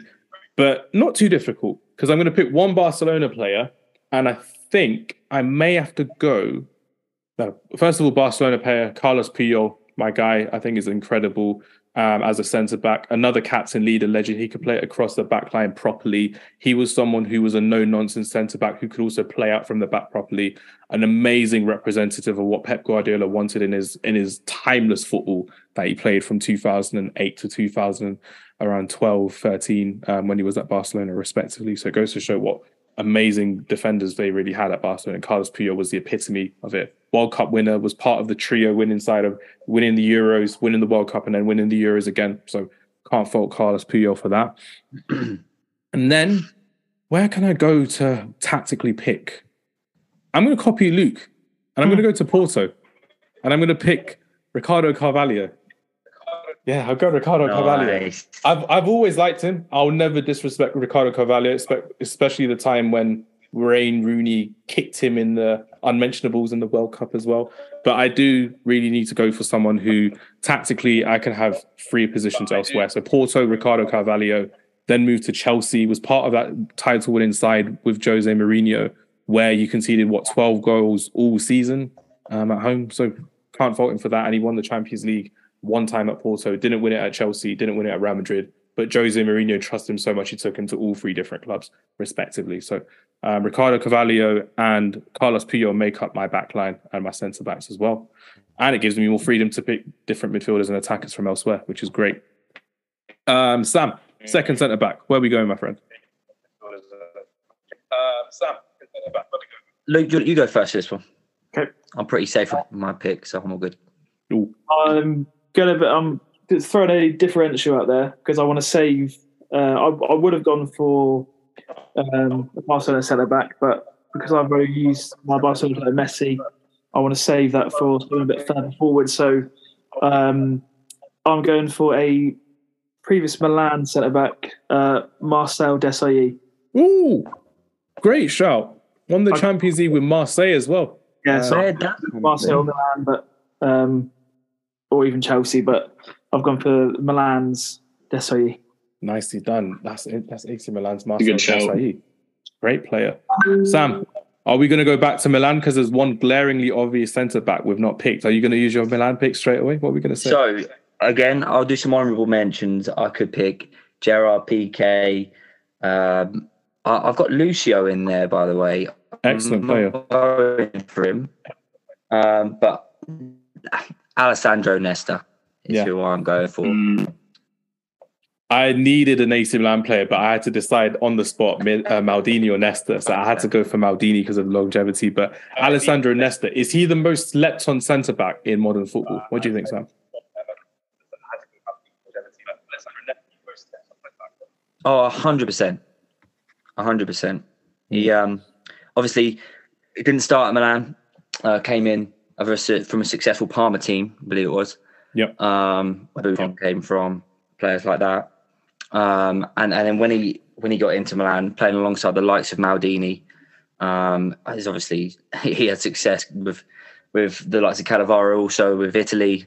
but not too difficult because I'm going to pick one Barcelona player, and I think I may have to go. No, first of all, Barcelona player Carlos Puyol, my guy. I think is incredible um, as a centre back. Another captain, leader, legend. He could play across the back line properly. He was someone who was a no nonsense centre back who could also play out from the back properly. An amazing representative of what Pep Guardiola wanted in his in his timeless football that he played from 2008 to 2000 around 12, 13 um, when he was at Barcelona, respectively. So it goes to show what amazing defenders they really had at Barcelona. And Carlos Puyol was the epitome of it. World Cup winner, was part of the trio winning side of winning the Euros, winning the World Cup, and then winning the Euros again. So can't fault Carlos Puyol for that. and then where can I go to tactically pick? I'm going to copy Luke and I'm going to hmm. go to Porto and I'm going to pick Ricardo Carvalho. Yeah, I'll go Ricardo nice. Carvalho. I've I've always liked him. I'll never disrespect Ricardo Carvalho, especially the time when Wayne Rooney kicked him in the unmentionables in the World Cup as well. But I do really need to go for someone who tactically I can have free positions elsewhere. So Porto, Ricardo Carvalho, then moved to Chelsea, was part of that title winning side with Jose Mourinho, where you conceded what 12 goals all season um, at home. So can't fault him for that. And he won the Champions League one time at Porto, didn't win it at Chelsea, didn't win it at Real Madrid. But Jose Mourinho trusted him so much he took him to all three different clubs, respectively. So um, Ricardo Carvalho and Carlos Puyol make up my back line and my centre backs as well. And it gives me more freedom to pick different midfielders and attackers from elsewhere, which is great. Um, Sam, second centre back. Where are we going, my friend? Uh, Sam, Luke, you, you go first this one. Okay. I'm pretty safe with my pick, so I'm all good. Ooh. I'm gonna. I'm throwing a differential out there because I want to save. Uh, I, I would have gone for um, the Barcelona centre back, but because I've already used my Barcelona player Messi, I want to save that for something a bit further forward. So um, I'm going for a previous Milan centre back, uh, Marcel Desailly. Ooh, great shout! Won the I, Champions League with Marseille as well. Yeah, so uh, Marcel Milan, but um, or even Chelsea, but I've gone for Milan's Desailly. Nicely done. That's it. That's AC Milan's Marcel Desailly. Great player. Sam, are we going to go back to Milan because there's one glaringly obvious centre back we've not picked? Are you going to use your Milan pick straight away? What are we going to say? So again, I'll do some honourable mentions. I could pick Gerard Piqué. Um, I, have got Lucio in there, by the way. Excellent player. For him, um, but Alessandro Nesta is yeah. who I'm going for. Mm. I needed an AC Milan player, but I had to decide on the spot uh, Maldini or Nesta. So I had to go for Maldini because of longevity. But Alessandro Nesta, is he the most slept on centre back in modern football? What do you think, Sam? Oh, 100%. 100%. He um, obviously he didn't start at Milan, uh, came in from a successful Parma team, I believe it was. Yep. Um, where Buffon came from, players like that. Um, and and then when he when he got into Milan, playing alongside the likes of Maldini, um, is obviously he had success with with the likes of Cannavaro, also with Italy,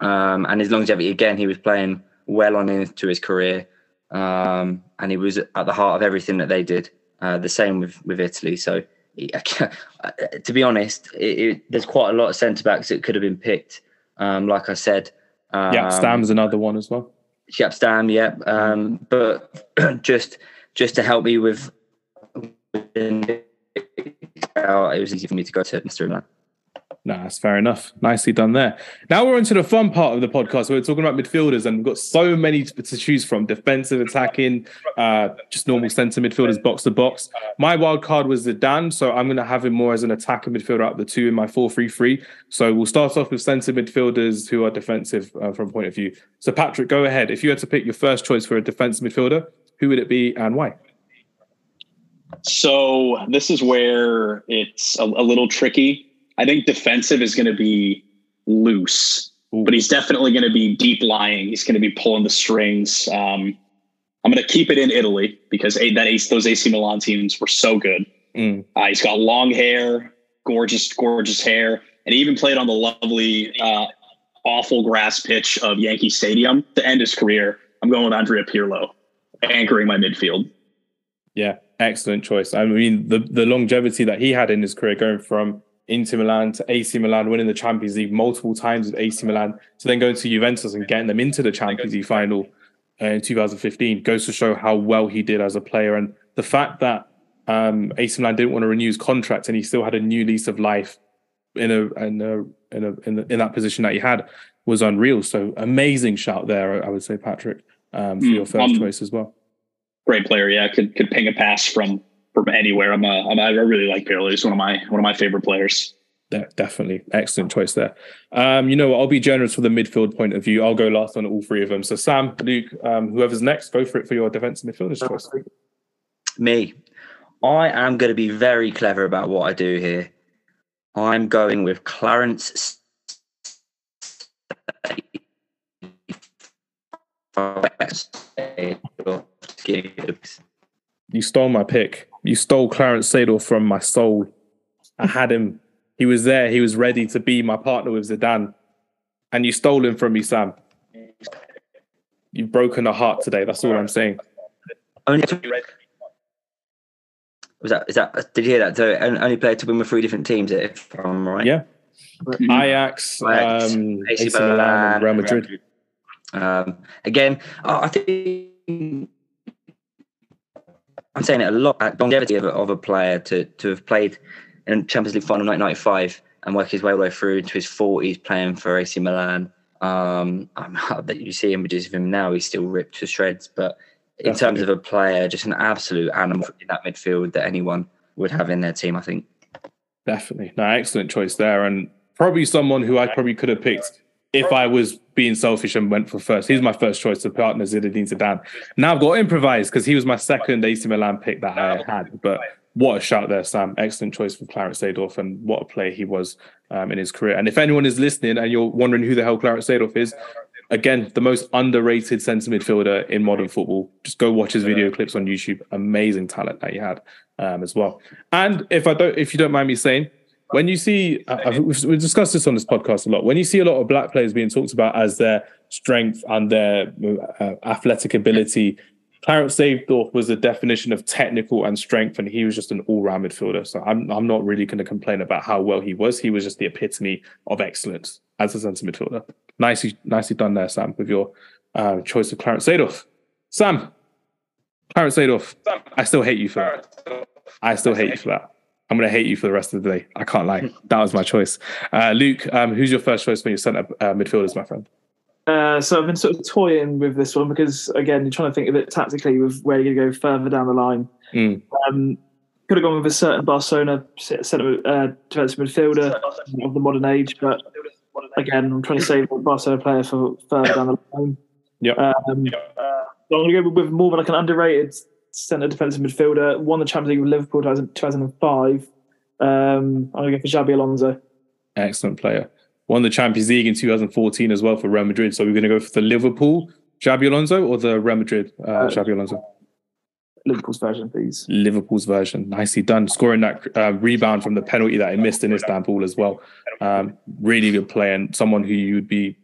um, and his longevity again. He was playing well on into his career, um, and he was at the heart of everything that they did. Uh, the same with with Italy. So to be honest, it, it, there's quite a lot of centre backs that could have been picked. Um, like I said, um, yeah, Stam's another one as well. Jaap Stam, yeah. Um, but just just to help me with, it was easy for me to go to Mr. Milan. No, that's fair enough. Nicely done there. Now we're into the fun part of the podcast. We're talking about midfielders, and we've got so many to, choose from: defensive, attacking, uh, just normal centre midfielders, box to box. My wild card was Zidane, so I'm going to have him more as an attacker midfielder out of the two in my four-three-three. So we'll start off with centre midfielders who are defensive uh, from point of view. So Patrick, go ahead. If you had to pick your first choice for a defensive midfielder, who would it be and why? So this is where it's a, a little tricky I think defensive is going to be loose, Ooh. but he's definitely going to be deep lying. He's going to be pulling the strings. Um, I'm going to keep it in Italy because that ace, those AC Milan teams were so good. Mm. Uh, he's got long hair, gorgeous, gorgeous hair, and he even played on the lovely, uh, awful grass pitch of Yankee Stadium to end his career. I'm going with Andrea Pirlo, anchoring my midfield. Yeah, excellent choice. I mean, the the longevity that he had in his career, going from Inter Milan to AC Milan, winning the Champions League multiple times with AC Milan, to then going to Juventus and getting them into the Champions League final uh, in 2015 goes to show how well he did as a player. And the fact that um, AC Milan didn't want to renew his contract and he still had a new lease of life in a in a in a in, in that position that he had was unreal. So amazing shout there, I would say, Patrick, um, for mm, your first um, choice as well. Great player, yeah. Could could ping a pass from from anywhere. I'm a, I'm a I really like Pirlo. He's one of my one of my favorite players. Yeah, definitely excellent choice there. Um, you know what? I'll be generous for the midfield point of view. I'll go last on all three of them. So Sam, Luke, um, whoever's next, go for it for your defensive midfielder's choice. Me, I am going to be very clever about what I do here. I'm going with Clarence. You stole my pick. You stole Clarence Seedorf from my soul. I had him. He was there. He was ready to be my partner with Zidane. And you stole him from me, Sam. You've broken a heart today. That's all I'm saying. Only was that? Is that? Did you hear that? So only played to win with three different teams, if I'm right. Yeah. Mm-hmm. Ajax, Ajax um, AC, Milan, Milan, and Real Madrid. Um, again, I think I'm saying it a lot. At longevity of a, of a player to to have played in Champions League final 1995 and work his way all the way through into his 40s playing for AC Milan. Um, I bet you see images of him now; he's still ripped to shreds, but in terms of a player, just an absolute animal in that midfield that anyone would have in their team, I think. Definitely. No, excellent choice there. And probably someone who I probably could have picked if I was being selfish and went for first. He's my first choice to partner Zinedine Zidane. Now I've got to improvise because he was my second AC Milan pick that I had. But what a shout there, Sam. Excellent choice for Clarence Seedorf and what a player he was um, in his career. And if anyone is listening and you're wondering who the hell Clarence Seedorf is, again, the most underrated centre midfielder in modern football. Just go watch his video clips on YouTube. Amazing talent that he had um, as well. And if I don't, if you don't mind me saying, when you see, uh, we've, we've discussed this on this podcast a lot. When you see a lot of black players being talked about as their strength and their uh, athletic ability, Clarence Seedorf was the definition of technical and strength, and he was just an all-round midfielder. So I'm I'm not really going to complain about how well he was. He was just the epitome of excellence as a centre midfielder. Nicely, nicely done there, Sam, with your uh, choice of Clarence Seedorf. Sam, Clarence Seedorf, I still hate you for that. I still hate you for that. I'm going to hate you for the rest of the day. I can't lie. That was my choice. Uh, Luke, um, who's your first choice for your centre uh, midfielders, my friend? Uh, so I've been sort of toying with this one because, again, you're trying to think of it tactically with where you're going to go further down the line. Mm. Um, could have gone with a certain Barcelona centre uh, defensive midfielder of the modern age, but again, I'm trying to save a Barcelona player for further down the line. Yeah. Um, uh, so I'm going to go with more of like an underrated centre defensive midfielder. Won the Champions League with Liverpool 2005. Um, I'm going to go for Xabi Alonso. Excellent player. Won the Champions League in 2014 as well for Real Madrid. So we're going to go for the Liverpool Xabi Alonso or the Real Madrid uh, uh, Xabi Alonso? Liverpool's version, please. Liverpool's version. Nicely done. Scoring that uh, rebound from the penalty that he missed in Istanbul as well. Um, really good play and someone who you'd be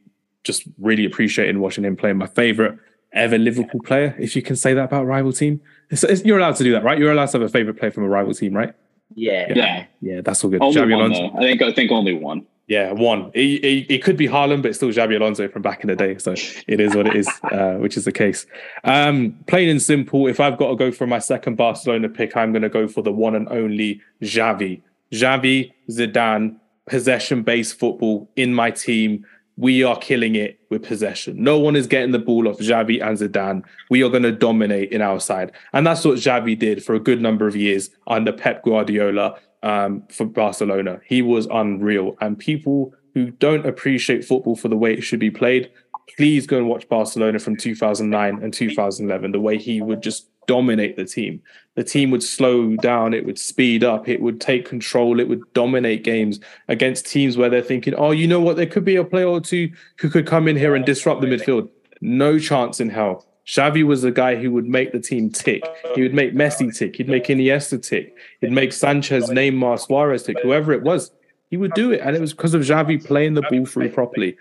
just really appreciating watching him play. My favorite ever Liverpool player, if you can say that about rival team. It's, it's, you're allowed to do that, right? You're allowed to have a favorite player from a rival team, right? Yeah. Yeah. Yeah, that's all good. Only one, I think I think only one. Yeah, one. It, it, it, could be Haaland, but it's still Xabi Alonso from back in the day. So it is what it is, uh, which is the case. Um, plain and simple, if I've got to go for my second Barcelona pick, I'm going to go for the one and only Xavi. Xavi, Zidane, possession based football in my team. We are killing it with possession. No one is getting the ball off Xavi and Zidane. We are going to dominate in our side. And that's what Xavi did for a good number of years under Pep Guardiola um, for Barcelona. He was unreal. And people who don't appreciate football for the way it should be played, please go and watch Barcelona from 2009 and 2011. The way he would just dominate the team. The team would slow down, it would speed up, it would take control, it would dominate games against teams where they're thinking, oh, you know what, there could be a player or two who could come in here and disrupt the midfield. No chance in hell. Xavi was the guy who would make the team tick. He would make Messi tick. He'd make Iniesta tick. He'd make Sanchez, Neymar, Suarez tick. Whoever it was, he would do it, and it was because of Xavi playing the ball through properly.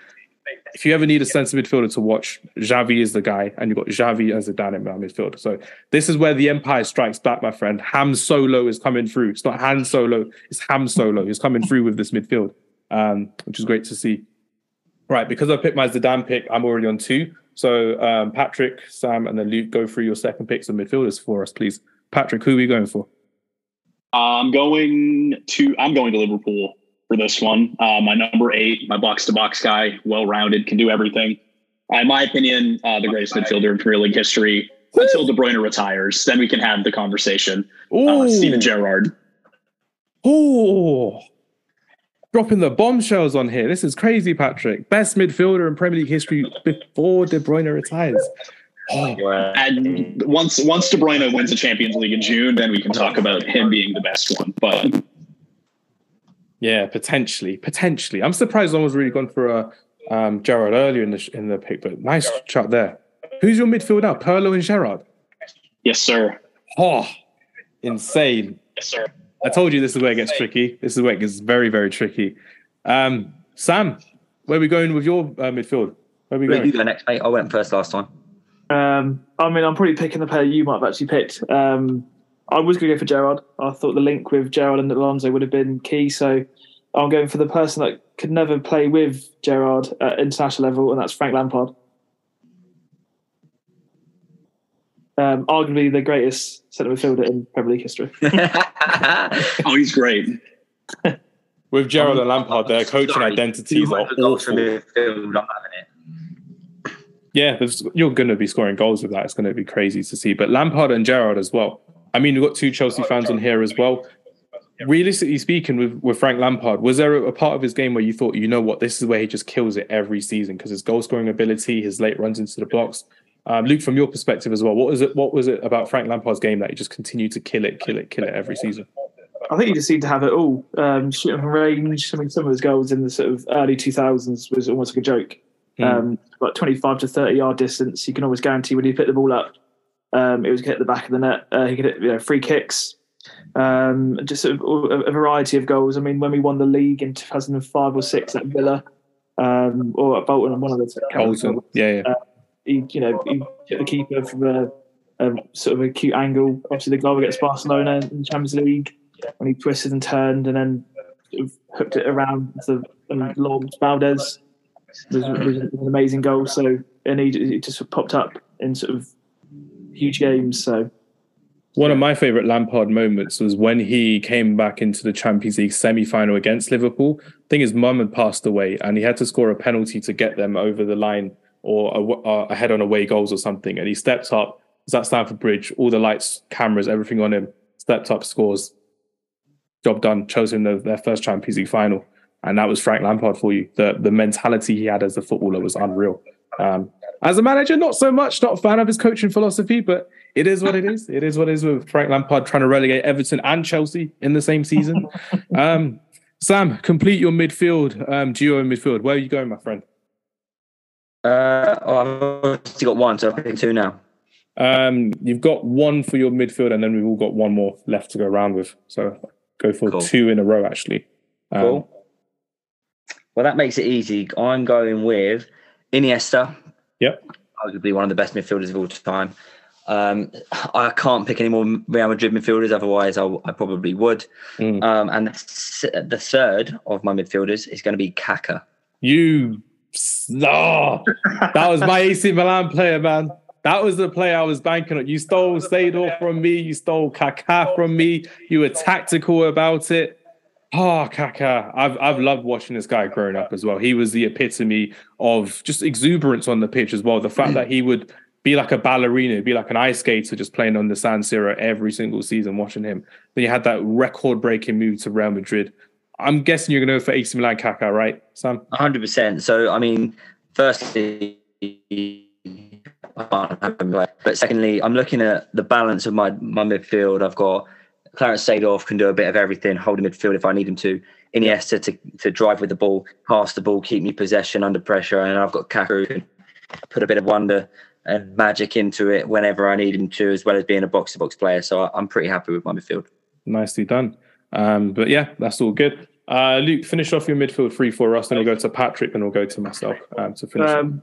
If you ever need a centre midfielder to watch, Xavi is the guy, and you've got Xavi as a in midfield. So this is where the Empire strikes back, my friend. Ham Solo is coming through. It's not Han Solo, it's Ham Solo. He's coming through with this midfield, um, which is great to see. Right, because I picked my Zidane pick, I'm already on two. So um, Patrick, Sam, and then Luke, go through your second picks of midfielders for us, please. Patrick, who are we going for? I'm going to I'm going to Liverpool for this one. Uh, my number eight, my box to box guy, well rounded, can do everything. Uh, in my opinion, uh, the greatest midfielder in Premier League history until De Bruyne retires. Then we can have the conversation. Uh, Steven Gerrard. Oh, dropping the bombshells on here. This is crazy, Patrick. Best midfielder in Premier League history before De Bruyne retires. Oh. And once once De Bruyne wins the Champions League in June, then we can talk about him being the best one. But yeah, potentially, potentially. I'm surprised no one's really gone for a um, Gerrard earlier in the in the pick, but nice shot there. Who's your midfield now? Pirlo and Gerrard. Yes, sir. Oh, insane. Yes, sir. I told you this is where it gets tricky. This is where it gets very, very tricky. Um, Sam, where are we going with your uh, midfield? Where are we going? You go next, mate. I went first last time. Um, I mean, I'm probably picking the player you might have actually picked. Um, I was going to go for Gerrard. I thought the link with Gerrard and Alonso would have been key. So I'm going for the person that could never play with Gerrard at international level, and that's Frank Lampard. Um, arguably the greatest centre midfielder in Premier League history. oh, he's great. with Gerrard and Lampard, their coaching identities are awful. Yeah, you're going to be scoring goals with that. It's going to be crazy to see. But Lampard and Gerrard as well. I mean, we've got two Chelsea fans on here as well. Realistically speaking, with, with Frank Lampard, was there a, a part of his game where you thought, you know what, this is where he just kills it every season because his goal scoring ability, his late runs into the box. Um, Luke, from your perspective as well, what was it? What was it about Frank Lampard's game that he just continued to kill it, kill it, kill it every season? I think he just seemed to have it all. Um, shooting from range. I mean, some of his goals in the sort of early 2000s was almost like a joke. Mm. Um, about 25 to 30 yard distance, you can always guarantee when you pick the ball up, um, it was hit the back of the net. Uh, he could hit you know, free kicks, um, just a, a, variety of goals. I mean, when we won the league in 2005 or six at Villa, um, or at Bolton, one of the Bolton, yeah, yeah. Uh, he, you know, he hit the keeper from a, a, sort of a cute angle. Obviously, the goal against Barcelona in the Champions League when he twisted and turned and then sort of hooked it around the and lobbed Valdés. It was, was, an amazing goal. So and he, he just popped up in sort of huge games. So one of my favourite Lampard moments was when he came back into the Champions League semi final against Liverpool. I think his mum had passed away and he had to score a penalty to get them over the line or uh, ahead on away goals or something. And he stepped up, was at Stamford Bridge, all the lights, cameras, everything on him, stepped up, scores. Job done, chose him the, their first Champions League final. And that was Frank Lampard for you. The the mentality he had as a footballer was unreal. Um, as a manager, not so much, not a fan of his coaching philosophy, but it is what it is. It is what it is with Frank Lampard trying to relegate Everton and Chelsea in the same season. Um, Sam, complete your midfield, um, duo in midfield. Where are you going, my friend? Uh, oh, I've only got one, so I'm picking two now. Um, you've got one for your midfield, and then we've all got one more left to go around with. So go for cool. two in a row, actually. Um, cool. Well, that makes it easy. I'm going with Iniesta. Yep. Arguably one of the best midfielders of all time. Um, I can't pick any more Real Madrid midfielders, otherwise I, I probably would. Mm. Um, and the, the, third of my midfielders is going to be Kaka. You, oh, that was my AC Milan player, man. That was the player I was banking on. You stole Seedorf from me. You stole Kaká from me. You were tactical about it. Oh, Kaká. I've I've loved watching this guy growing up as well. He was the epitome of just exuberance on the pitch as well. The fact that he would be like a ballerina, be like an ice skater just playing on the San Siro every single season, watching him. Then you had that record breaking move to Real Madrid. I'm guessing you're going to go for AC Milan Kaká, right, Sam? 100%. So, I mean, firstly, but secondly, I'm looking at the balance of my, my midfield. I've got Clarence Seedorf can do a bit of everything, holding midfield if I need him to. Iniesta to, to drive with the ball, pass the ball, keep me possession under pressure, and I've got Kaká who can put a bit of wonder and magic into it whenever I need him to, as well as being a box to box player. So I'm pretty happy with my midfield. Nicely done. Um, but yeah, that's all good. Uh, Luke, finish off your midfield three for us, then we'll go to Patrick, then we'll go to myself um, to finish. Um,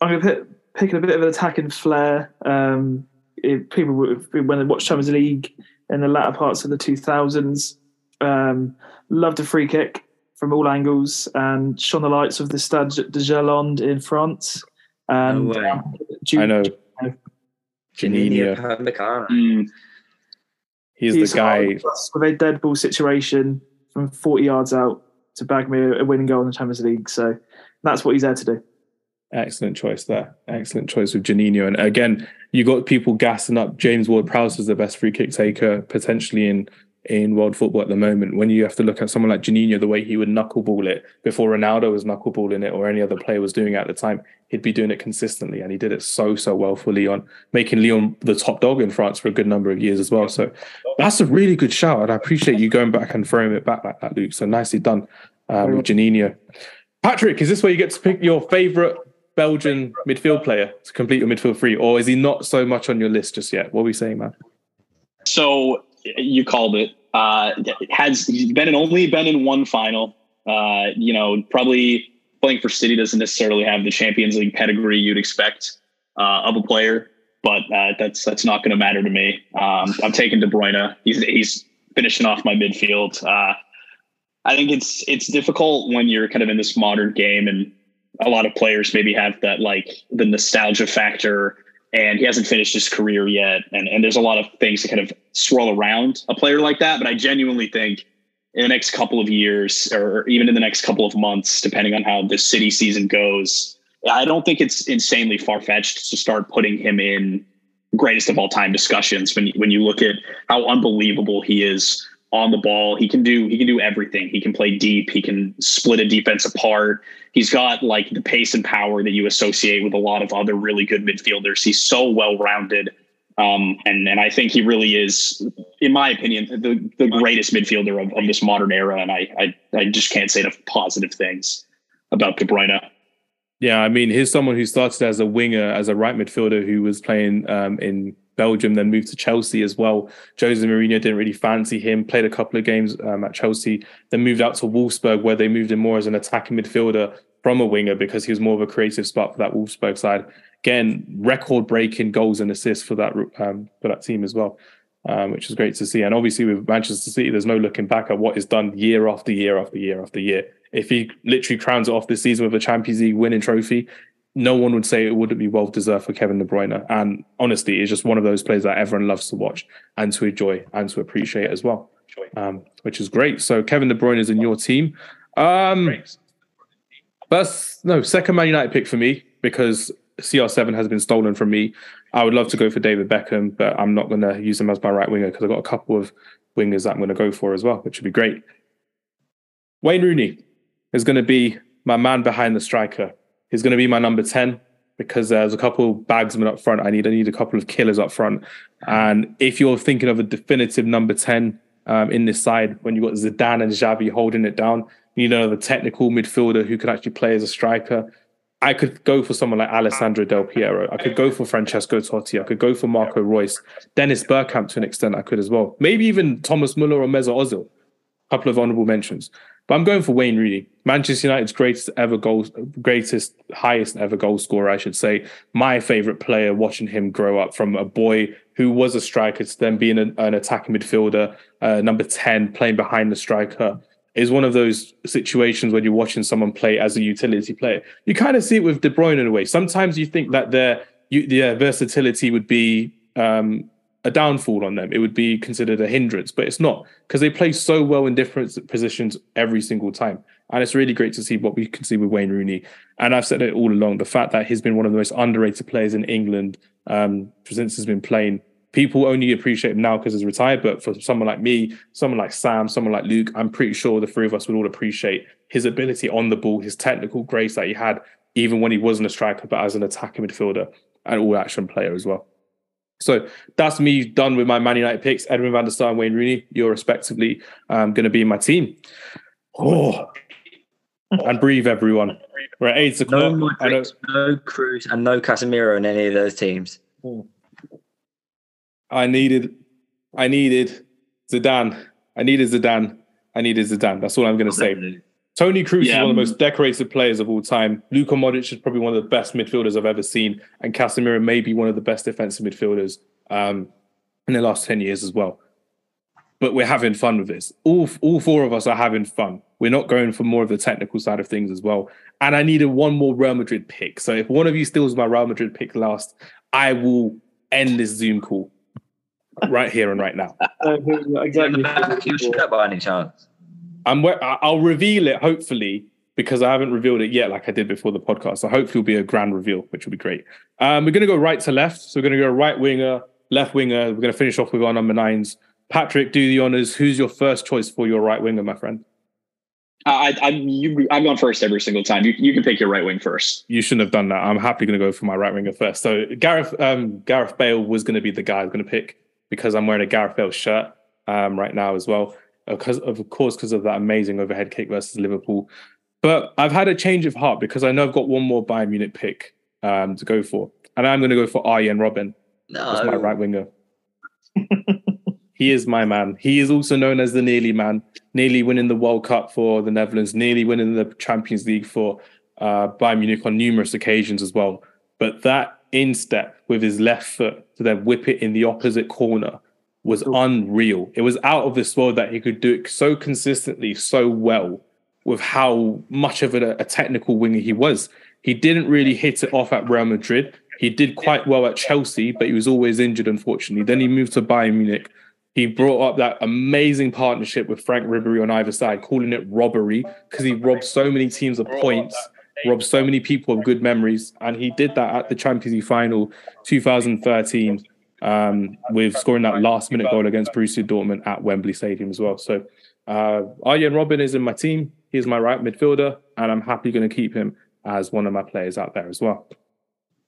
I'm going to pick a bit of an attacking flair. Um, it, people when they watch Champions League in the latter parts of the 2000s, um, loved a free kick from all angles and shone the lights of the Stade de Gerland in France. And No way. um, I know. Juninho Juninho. Mm, He's the guy. with a dead ball situation from 40 yards out to bag me a winning goal in the Champions League. So that's what he's there to do. Excellent choice there. Excellent choice with Juninho. And again, you got people gassing up James Ward Prowse as the best free kick taker potentially in in world football at the moment. When you have to look at someone like Juninho, the way he would knuckleball it before Ronaldo was knuckleballing it or any other player was doing it at the time, he'd be doing it consistently. And he did it so, so well for Lyon, making Lyon the top dog in France for a good number of years as well. So that's a really good shout. And I appreciate you going back and throwing it back like that, Luke. So nicely done um, with Juninho. Patrick, is this where you get to pick your favourite Belgian midfield player to complete your midfield three, or is he not so much on your list just yet? What are we saying, man? so you called it. Uh, has he's been in only been in one final. Uh, you know, probably playing for City doesn't necessarily have the Champions League pedigree you'd expect uh, of a player, but uh, that's that's not going to matter to me. Um, I'm taking De Bruyne. He's he's finishing off my midfield. Uh, I think it's it's difficult when you're kind of in this modern game, and a lot of players maybe have that like the nostalgia factor and he hasn't finished his career yet. And, and there's a lot of things that kind of swirl around a player like that. But I genuinely think in the next couple of years, or even in the next couple of months, depending on how the city season goes, I don't think it's insanely far fetched to start putting him in greatest of all time discussions. When when you look at how unbelievable he is on the ball, he can do he can do everything. He can play deep. He can split a defense apart. He's got like the pace and power that you associate with a lot of other really good midfielders. He's so well rounded. Um, and and I think he really is, in my opinion, the, the greatest midfielder of, of this modern era. And I, I I just can't say enough positive things about De Bruyne. Yeah, I mean, here's someone who started as a winger, as a right midfielder who was playing um, in Belgium, then moved to Chelsea as well. Jose Mourinho didn't really fancy him, played a couple of games um, at Chelsea, then moved out to Wolfsburg, where they moved him more as an attacking midfielder from a winger because he was more of a creative spark for that Wolfsburg side. Again, record breaking goals and assists for that um, for that team as well. Um, which is great to see. And obviously, with Manchester City, there's no looking back at what is done year after year after year after year. If he literally crowns it off this season with a Champions League winning trophy, no one would say it wouldn't be well deserved for Kevin De Bruyne. And honestly, it's just one of those players that everyone loves to watch and to enjoy and to appreciate as well, um, which is great. So Kevin De Bruyne is in your team. Um, no, second Man United pick for me because CR7 has been stolen from me. I would love to go for David Beckham, but I'm not going to use him as my right winger because I've got a couple of wingers that I'm going to go for as well, which would be great. Wayne Rooney is going to be my man behind the striker. He's going to be my number 10 because there's a couple bagsmen up front. I need I need a couple of killers up front. And if you're thinking of a definitive number 10 um, in this side, when you've got Zidane and Xavi holding it down, you know, the technical midfielder who can actually play as a striker. I could go for someone like Alessandro Del Piero. I could go for Francesco Totti. I could go for Marco Reus. Dennis Bergkamp to an extent I could as well. Maybe even Thomas Muller or Mesut Ozil. Couple of honourable mentions. But I'm going for Wayne Rooney, Manchester United's greatest ever goal, greatest, highest ever goal scorer, I should say. My favourite player, watching him grow up from a boy who was a striker to then being an, an attacking midfielder, uh, number 10, playing behind the striker, is one of those situations when you're watching someone play as a utility player. You kind of see it with De Bruyne in a way. Sometimes you think that their, their versatility would be um, a downfall on them. It would be considered a hindrance, but it's not because they play so well in different positions every single time. And it's really great to see what we can see with Wayne Rooney. And I've said it all along the fact that he's been one of the most underrated players in England um, since he's been playing. People only appreciate him now because he's retired, but for someone like me, someone like Sam, someone like Luke, I'm pretty sure the three of us would all appreciate his ability on the ball, his technical grace that he had, even when he wasn't a striker, but as an attacking midfielder and all action player as well. So that's me done with my Man United picks. Edwin van der Sar and Wayne Rooney, you're respectively um, going to be in my team. Oh, and breathe, everyone. We're at eight o'clock. No Modric, no Kroos, and no Casemiro in any of those teams. I needed, I needed Zidane. I needed Zidane. I needed Zidane. That's all I'm going to say. Tony Kroos Yeah. is one of the most decorated players of all time. Luka Modric is probably one of the best midfielders I've ever seen, and Casemiro may be one of the best defensive midfielders um, in the last ten years as well. But we're having fun with this. All all four of us are having fun. We're not going for more of the technical side of things as well. And I needed one more Real Madrid pick. So if one of you steals my Real Madrid pick last, I will end this Zoom call right here and right now. Uh, who- In exactly. the back of your shirt by any chance? I'm I'll reveal it hopefully because I haven't revealed it yet, like I did before the podcast. So hopefully it'll be a grand reveal, which will be great. Um, we're going to go right to left. So we're going to go right winger, left winger. We're going to finish off with our number nines. Patrick, do the honors. Who's your first choice for your right winger, my friend? I, I, you, I'm going first every single time. You, you can pick your right wing first. You shouldn't have done that. I'm happily going to go for my right winger first. So Gareth um, Gareth Bale was going to be the guy I was going to pick because I'm wearing a Gareth Bale shirt um, right now as well. Because of course, because of that amazing overhead kick versus Liverpool. But I've had a change of heart because I know I've got one more Bayern Munich pick um, to go for, and I'm going to go for Arjen Robben as my right winger. he is my man. He is also known as the nearly man, nearly winning the World Cup for the Netherlands, nearly winning the Champions League for uh, Bayern Munich on numerous occasions as well. But that instep with his left foot to then whip it in the opposite corner was unreal. It was out of this world that he could do it so consistently, so well, with how much of a, a technical winger he was. He didn't really hit it off at Real Madrid. He did quite well at Chelsea, but he was always injured, unfortunately. Then he moved to Bayern Munich. He brought up that amazing partnership with Franck Ribéry on either side, calling it robbery because he robbed so many teams of points, robbed so many people of good memories, and he did that at the Champions League final 2013 um, with scoring that last minute goal against Borussia Dortmund at Wembley Stadium as well. So uh, Arjen Robben is in my team. He's my right midfielder, and I'm happy going to keep him as one of my players out there as well.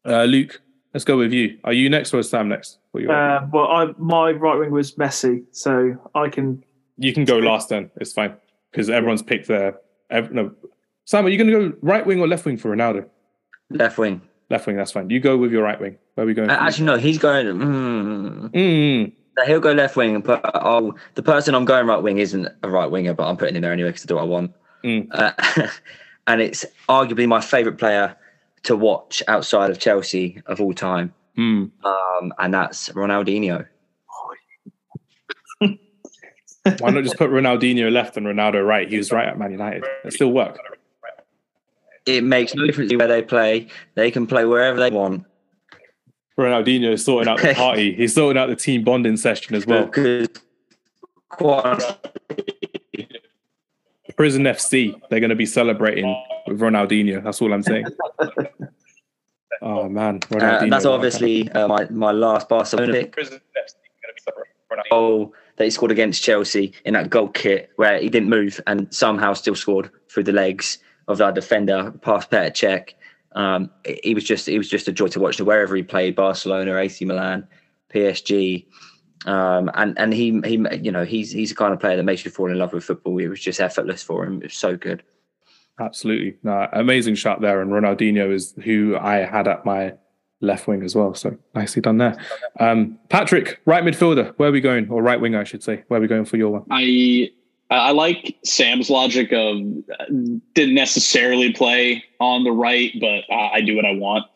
Uh, Luke, let's go with you. Are you next or is Sam next? What you Uh, well, I, my right wing was Messi, so I can. You can go last then. It's fine because everyone's picked their. Ev- no, Sam, are you going to go right wing or left wing for Ronaldo? Left wing. Left wing. That's fine. You go with your right wing. Where are we going? Uh, actually, no, he's going. Mm, Mm, he'll go left wing, but I'll, the person I'm going right wing isn't a right winger, but I'm putting him there anyway because I do what I want. Mm. Uh, and it's arguably my favourite player to watch outside of Chelsea of all time, mm. um, and that's Ronaldinho. Why not just put Ronaldinho left and Ronaldo right? He was right at Man United. It still work. It makes no difference where they play; they can play wherever they want. Ronaldinho is sorting out the party. He's sorting out the team bonding session as well. Prison FC, they're going to be celebrating with Ronaldinho. That's all I'm saying. Oh man, Uh, that's obviously uh, my, my last Barcelona pick. Goal that he scored against Chelsea in that goal kit where he didn't move and somehow still scored through the legs of our defender, past Petr Cech. Um, he was just he was just a joy to watch. Wherever he played, Barcelona, AC Milan, PSG, um, and and he he you know he's he's the kind of player that makes you fall in love with football. It was just effortless for him. It was so good. Absolutely. No, amazing shot there. And Ronaldinho is who I had at my left wing as well. So nicely done there. Um, Patrick, right midfielder. Where are we going? Or right winger, I should say. Where are we going for your one? I I like Sam's logic of uh, didn't necessarily play on the right, but uh, I do what I want.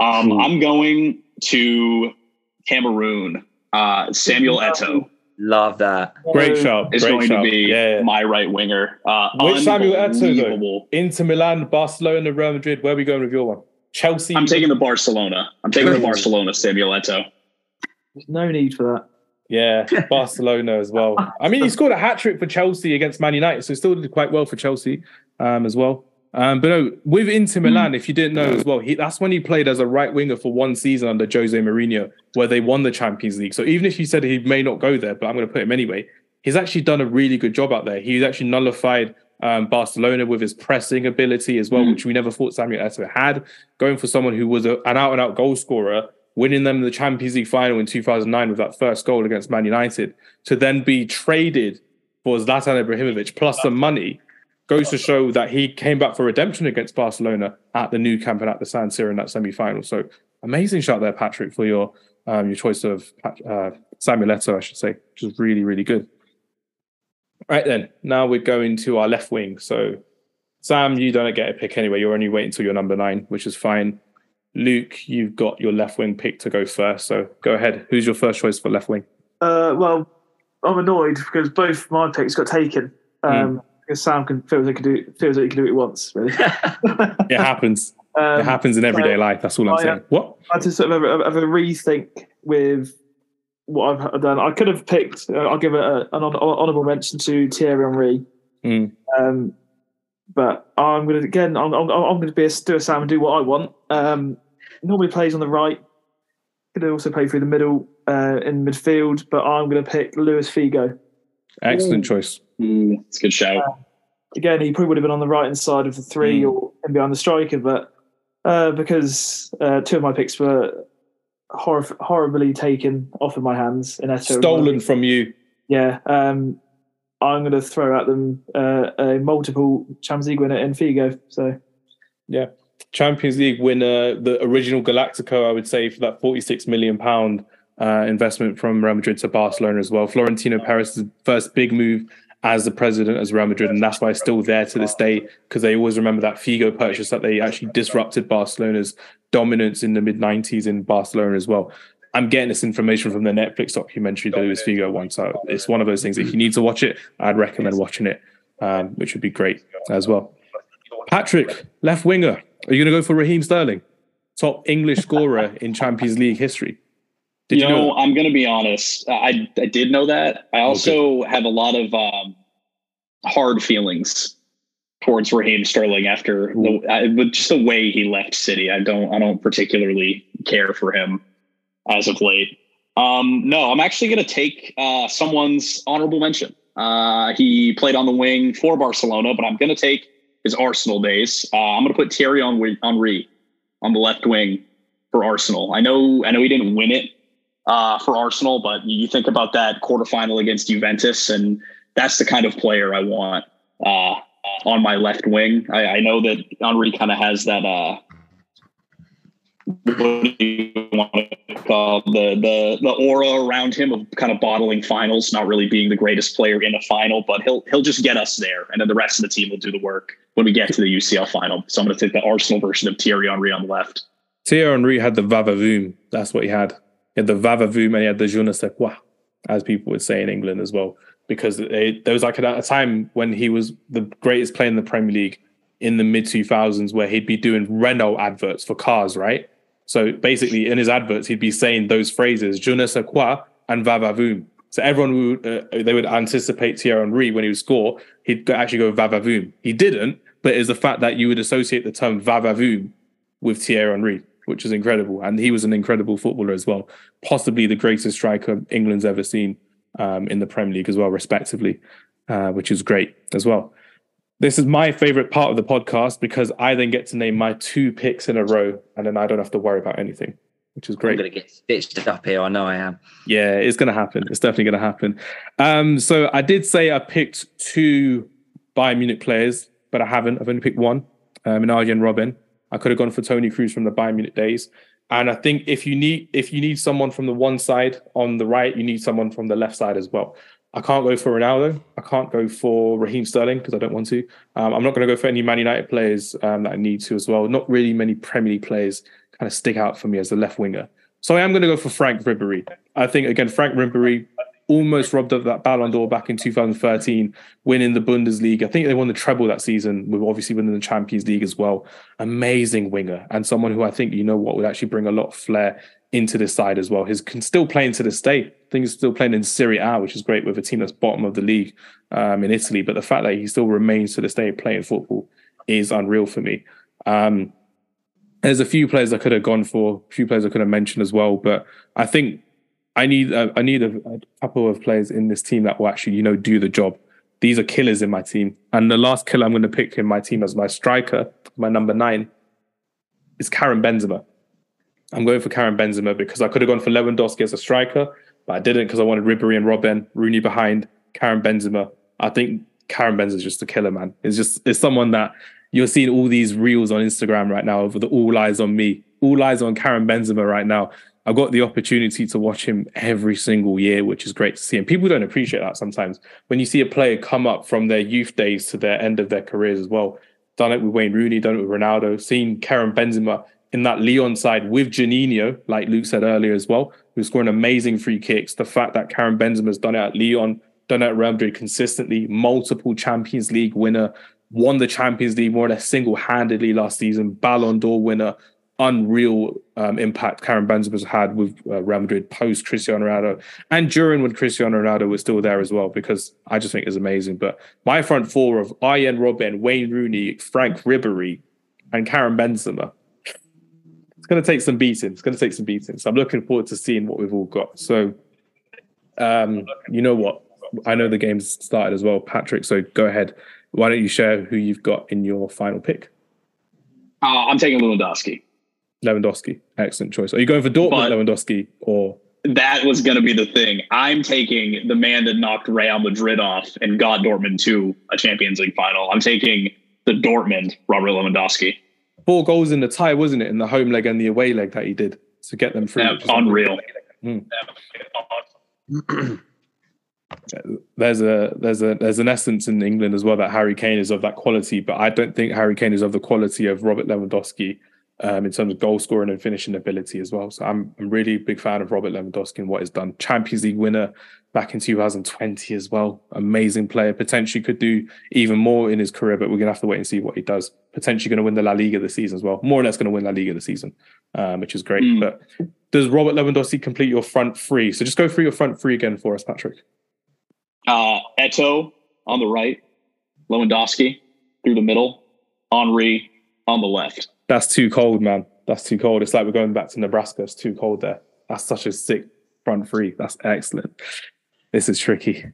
Um, Hmm. I'm going to Cameroon. Uh, Samuel Eto'o Love that. Great shot. is Great going shot. to be yeah. my right winger. Uh, Which Samuel Eto'o, though? unbelievable. Milan, Barcelona, Real Madrid. Where are we going with your one? Chelsea. I'm taking the Barcelona. I'm taking the Barcelona Samuel Eto'o. There's no need for that. Yeah, Barcelona as well. I mean, he scored a hat trick for Chelsea against Man United, so he still did quite well for Chelsea um, as well. Um, but no, with Inter Milan, if you didn't know as well, he, that's when he played as a right winger for one season under Jose Mourinho, where they won the Champions League. So even if you said he may not go there, but I'm going to put him anyway, he's actually done a really good job out there. He's actually nullified um, Barcelona with his pressing ability as well, Mm. which we never thought Samuel Eto'o had. Going for someone who was a, an out and out goal scorer, winning them the Champions League final in 2009 with that first goal against Man United, to then be traded for Zlatan Ibrahimovic plus some money goes to show that he came back for redemption against Barcelona at the Nou Camp and at the San Siro in that semi final. So amazing shot there, Patrick, for your um, your choice of uh, Samuel Eto'o, I should say, which is really, really good. Right then, now we're going to our left wing. So, Sam, you don't get a pick anyway. You're only waiting until your number nine, which is fine. Luke, you've got your left wing pick to go first. So go ahead. Who's your first choice for left wing? Uh, well, I'm annoyed because both my picks got taken. Um, Because Sam can feels like he can do feels like he can do what he wants. Really, It happens. um, it happens in everyday so life. That's all I'm I, saying. What? I had to sort of have a, have a rethink with what I've done. I could have picked. Uh, I'll give a, an hon- honourable mention to Thierry Henry. Mm. Um, but I'm going to again. I'm, I'm, I'm going to be a do a Sam and do what I want. Um, normally plays on the right. Could also play through the middle uh, in midfield, but I'm going to pick Luis Figo. Excellent choice. Ooh, it's a good shout. Again, he probably would have been on the right hand side of the three Mm. or in behind the striker, but uh, because uh, two of my picks were hor- horribly taken off of my hands in Eto'o. Stolen from you. Yeah, um, I'm going to throw at them uh, a multiple Champions League winner in Figo. So Champions League winner, the original Galactico, I would say, for that 46 million pound uh, investment from Real Madrid to Barcelona as well. Florentino Perez' first big move as the president as Real Madrid, and that's why it's still there to this day because they always remember that Figo purchase that they actually disrupted Barcelona's dominance in the mid 90s in Barcelona as well. I'm getting this information from the Netflix documentary, the Luis Figo one. So it's one of those things. If you need to watch it, I'd recommend watching it, um, which would be great as well. Patrick, left winger. Are you going to go for Raheem Sterling, top English scorer in Champions League history? Did you you, know, know? I'm going to be honest. I I did know that. I also have a lot of um, hard feelings towards Raheem Sterling after the, I, but just the way he left City. I don't I don't particularly care for him as of late. Um, no, I'm actually going to take uh, someone's honorable mention. Uh, he played on the wing for Barcelona, but I'm going to take his Arsenal days. Uh, I'm going to put Thierry Henry, on the left wing for Arsenal. I know I know he didn't win it uh, for Arsenal, but you think about that quarterfinal against Juventus, and that's the kind of player I want uh, on my left wing. I, I know that Henry kind of has that. Uh, call the the the aura around him of kind of bottling finals, not really being the greatest player in a final, but he'll he'll just get us there, and then the rest of the team will do the work when we get to the UCL final. So I'm going to take the Arsenal version of Thierry Henry on the left. Thierry Henry had the vavavoom. That's what he had. He had the vavavoom and he had the je ne sais quoi, as people would say in England as well. Because they, there was like a, a time when he was the greatest player in the Premier League in the mid 2000s where he'd be doing Renault adverts for cars, right? So basically, in his adverts, he'd be saying those phrases, je ne sais quoi and vavavoom. So everyone would, uh, they would anticipate Thierry Henry when he would score, he'd actually go vavavoom. He didn't, but is the fact that you would associate the term vavavoom with Thierry Henry, which is incredible. And he was an incredible footballer as well, possibly the greatest striker England's ever seen um, in the Premier League as well, respectively, uh, which is great as well. This is my favorite part of the podcast because I then get to name my two picks in a row, and then I don't have to worry about anything, which is great. I'm going to get stitched up here. I know I am. Yeah, it's going to happen. It's definitely going to happen. Um, so I did say I picked two Bayern Munich players, but I haven't. I've only picked one, um, in Arjen Robben. I could have gone for Toni Kroos from the Bayern Munich days. And I think if you need if you need someone from the one side on the right, you need someone from the left side as well. I can't go for Ronaldo. I can't go for Raheem Sterling because I don't want to. Um, I'm not going to go for any Man United players um, that I need to as well. Not really many Premier League players kind of stick out for me as a left winger. So I am going to go for Franck Ribéry. I think again, Franck Ribéry almost robbed of that Ballon d'Or back in 2013, winning the Bundesliga. I think they won the treble that season, with obviously winning the Champions League as well. Amazing winger and someone who I think you know what would actually bring a lot of flair into this side as well. He's can still playing to this day. I think he's still playing in Serie A, which is great with a team that's bottom of the league um, in Italy. But the fact that he still remains to this day playing football is unreal for me. Um, there's a few players I could have gone for, a few players I could have mentioned as well, but I think I need a, I need a, a couple of players in this team that will actually you know do the job. These are killers in my team, and the last killer I'm going to pick in my team as my striker, my number nine, is Karim Benzema. I'm going for Karim Benzema because I could have gone for Lewandowski as a striker, but I didn't because I wanted Ribery and Robben, Rooney behind, Karim Benzema. I think Karim Benzema is just a killer, man. It's just it's someone that you're seeing all these reels on Instagram right now of the all eyes on me, all eyes on Karen Benzema right now. I got the opportunity to watch him every single year, which is great to see. And people don't appreciate that sometimes. When you see a player come up from their youth days to their end of their careers as well, done it with Wayne Rooney, done it with Ronaldo, seen Karim Benzema in that Lyon side with Juninho, like Luke said earlier as well, who's scoring amazing free kicks. The fact that Karim Benzema's done it at Lyon, done it at Real Madrid consistently, multiple Champions League winner, won the Champions League more or less single-handedly last season, Ballon d'Or winner, unreal um, impact Karim Benzema's had with uh, Real Madrid post Cristiano Ronaldo and during when Cristiano Ronaldo was still there as well, because I just think is amazing. But my front four of Arjen Robben, Wayne Rooney, Franck Ribéry, and Karim Benzema. It's going to take some beating. It's going to take some beating. So I'm looking forward to seeing what we've all got. So, um, you know what? I know the game's started as well, Patrick. So go ahead. Why don't you share who you've got in your final pick? Uh, I'm taking Lewandowski. Lewandowski, excellent choice. Are you going for Dortmund but Lewandowski or? That was going to be the thing. I'm taking the man that knocked Real Madrid off and got Dortmund to a Champions League final. I'm taking the Dortmund Robert Lewandowski. Four goals in the tie, wasn't it, in the home leg and the away leg that he did to get them through? Yeah, unreal. Mm. there's a there's a there's an essence in England as well that Harry Kane is of that quality, but I don't think Harry Kane is of the quality of Robert Lewandowski um, in terms of goal scoring and finishing ability as well. So I'm I'm really a big fan of Robert Lewandowski and what he's done. Champions League winner back in 2020 as well. Amazing player. Potentially could do even more in his career, but we're gonna have to wait and see what he does. Potentially going to win the La Liga this season as well. More or less going to win La Liga this season, um, which is great. Mm. But does Robert Lewandowski complete your front three? So just go through your front three again for us, Patrick. Uh, Eto'o on the right, Lewandowski through the middle, Henry on the left. That's too cold, man. That's too cold. It's like we're going back to Nebraska. It's too cold there. That's such a sick front three. That's excellent. This is tricky.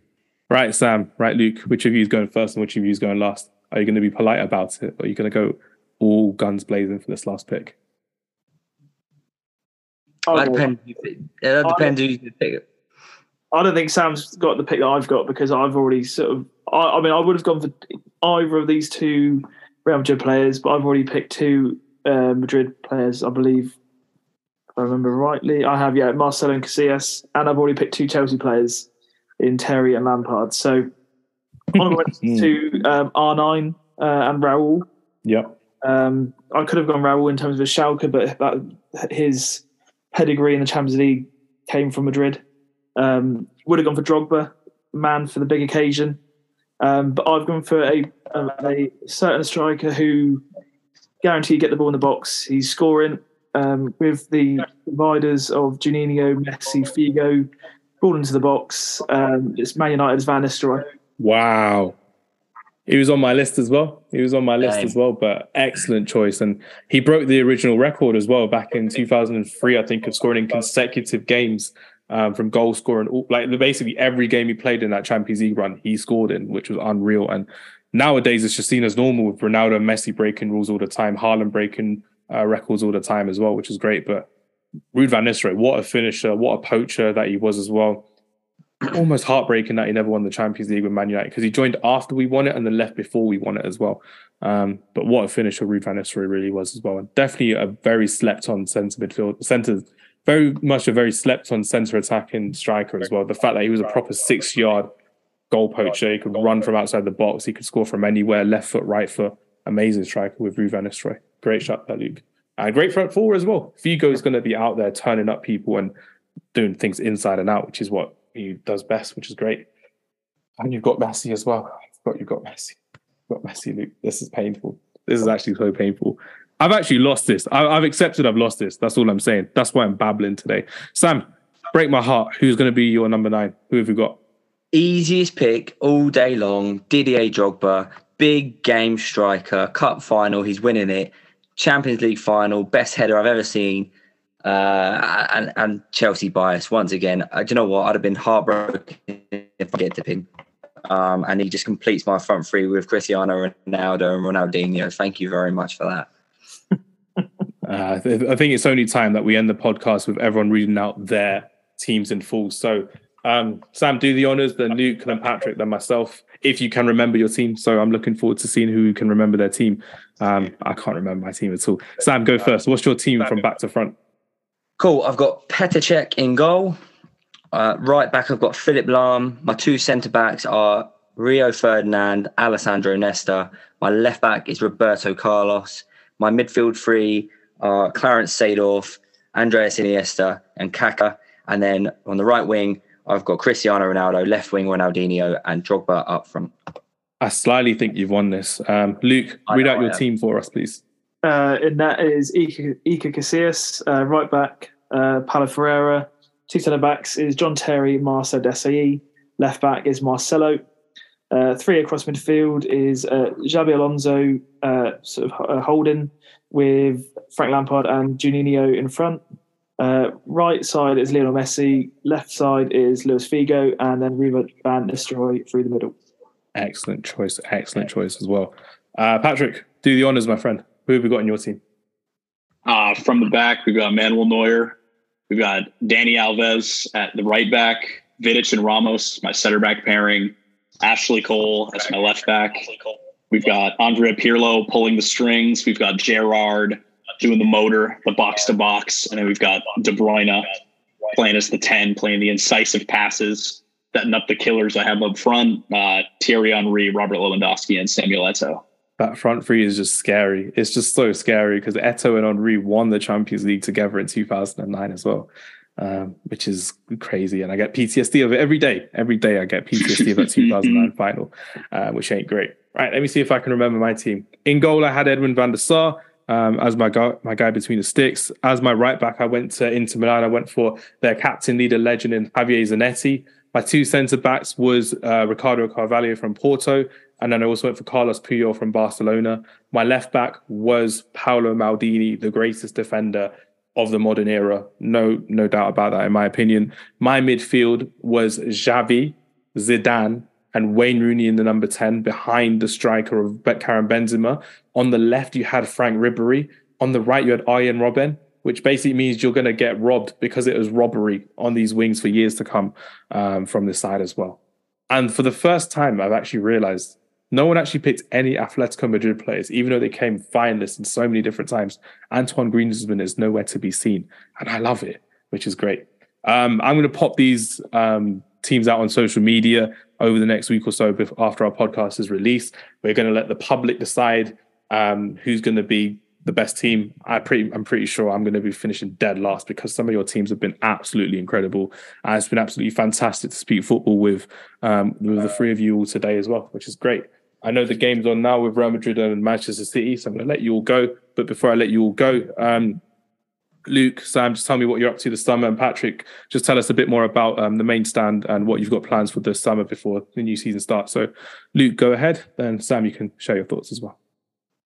Right, Sam. Right, Luke. Which of you is going first and which of you is going last? Are you going to be polite about it, or are you going to go all guns blazing for this last pick? That depends. That depends who you pick. I don't think Sam's got the pick that I've got because I've already sort of. I, I mean, I would have gone for either of these two Real Madrid players, but I've already picked two uh, Madrid players, I believe. If I remember rightly, I have yeah Marcelo and Casillas, and I've already picked two Chelsea players in Terry and Lampard. So honorable to um, R9 uh, and Raul. Yep. Um, I could have gone Raul in terms of his Schalke, but that, his pedigree in the Champions League came from Madrid. Um, would have gone for Drogba, man for the big occasion. Um, but I've gone for a, a, a, certain striker who guarantee get the ball in the box. He's scoring um, with the providers of Juninho, Messi, Figo, ball into the box. Um, it's Man United's Van Nistelrooy. Wow. He was on my list as well. He was on my list Dang. as well, but excellent choice. And he broke the original record as well back in 2003, I think, of scoring in consecutive games um, from goal scoring. Like basically every game he played in that Champions League run, he scored in, which was unreal. And nowadays it's just seen as normal with Ronaldo and Messi breaking rules all the time, Haaland breaking uh, records all the time as well, which is great. But Ruud van Nistelrooy, what a finisher, what a poacher that he was as well. Almost heartbreaking that he never won the Champions League with Man United because he joined after we won it and then left before we won it as well. Um, but what a finisher Ruud van Nistelrooy really was as well. And definitely a very slept on centre midfield, centre very much a very slept on centre attacking striker as well. The fact that he was a proper six yard goal poacher, he could run from outside the box, he could score from anywhere, left foot, right foot. Amazing striker with Ruud van Nistelrooy. Great shot there, Luke. And great front four as well. Figo is going to be out there turning up people and doing things inside and out, which is what he does best, which is great. And you've got Messi as well. I forgot you've got Messi. You've got Messi, Luke. This is painful. This is actually so painful. I've actually lost this. I, have accepted I've lost this. That's all I'm saying. That's why I'm babbling today. Sam, break my heart. Who's going to be your number nine? Who have you got? Easiest pick all day long. Didier Drogba, big game striker, cup final. He's winning it. Champions League final, best header I've ever seen. Uh, and, and Chelsea bias once again. Uh, do you know what? I'd have been heartbroken if I get to pin. Um, and he just completes my front three with Cristiano Ronaldo and Ronaldinho. Thank you very much for that. Uh, I think it's only time that we end the podcast with everyone reading out their teams in full. So, um, Sam, do the honors, then Luke, then Patrick, then myself, if you can remember your team. So, I'm looking forward to seeing who can remember their team. Um, I can't remember my team at all. Sam, go first. What's your team from back to front? Cool. I've got Petr Cech in goal. Uh, right back, I've got Philipp Lahm. My two centre backs are Rio Ferdinand, Alessandro Nesta. My left back is Roberto Carlos. My midfield three are Clarence Seedorf, Andreas Iniesta, and Kaka. And then on the right wing, I've got Cristiano Ronaldo, left wing Ronaldinho, and Drogba up front. I slightly think you've won this. Um, Luke, I read know out your team for us, please. Uh, and that is Iker, Iker Casillas, uh, right back, uh, Paulo Ferreira. Two centre backs is John Terry, Marcel Desailly. Left back is Marcelo. Uh, three across midfield is uh, Xabi Alonso, uh, sort of uh, holding with Frank Lampard and Juninho in front. Uh, right side is Lionel Messi. Left side is Luis Figo, and then Riva Van Nistelrooy through the middle. Excellent choice. Excellent choice as well. Uh, Patrick, do the honors, my friend. Who have we got in your team? Uh, from the back, we've got Manuel Neuer. We've got Dani Alves at the right back, Vidic and Ramos, my center back pairing, Ashley Cole as my left back. We've got Andrea Pirlo pulling the strings. We've got Gerrard doing the motor, the box to box. And then we've got De Bruyne playing as the 10, playing the incisive passes, setting up the killers I have up front. Uh, Thierry Henry, Robert Lewandowski, and Samuel Eto'o. That front three is just scary. It's just so scary because Eto and Henry won the Champions League together in 2009 as well, um, which is crazy. And I get PTSD of it every day. Every day I get PTSD of that 2009 final, uh, which ain't great. Right, let me see if I can remember my team. In goal, I had Edwin van der Sar um, as my guy, my guy between the sticks. As my right back, I went to Inter Milan. I went for their captain, leader, legend in Javier Zanetti. My two centre backs was uh, Ricardo Carvalho from Porto, and then I also went for Carlos Puyol from Barcelona. My left back was Paolo Maldini, the greatest defender of the modern era. No, no doubt about that, in my opinion. My midfield was Xavi, Zidane, and Wayne Rooney in the number 10 behind the striker of Karim Benzema. On the left, you had Franck Ribéry. On the right, you had Arjen Robben, which basically means you're going to get robbed because it was robbery on these wings for years to come um, from this side as well. And for the first time, I've actually realized no one actually picked any Atletico Madrid players, even though they came finalists in so many different times. Antoine Griezmann is nowhere to be seen, and I love it, which is great. Um, I'm going to pop these um, teams out on social media over the next week or so after our podcast is released. We're going to let the public decide um, who's going to be the best team. I pretty, I'm pretty sure I'm going to be finishing dead last because some of your teams have been absolutely incredible. And it's been absolutely fantastic to speak football with um, with the three of you all today as well, which is great. I know the game's on now with Real Madrid and Manchester City, so I'm going to let you all go. But before I let you all go, um, Luke, Sam, just tell me what you're up to this summer, and Patrick, just tell us a bit more about um, the Maine Stand and what you've got plans for this summer before the new season starts. So, Luke, go ahead. Then Sam, you can share your thoughts as well.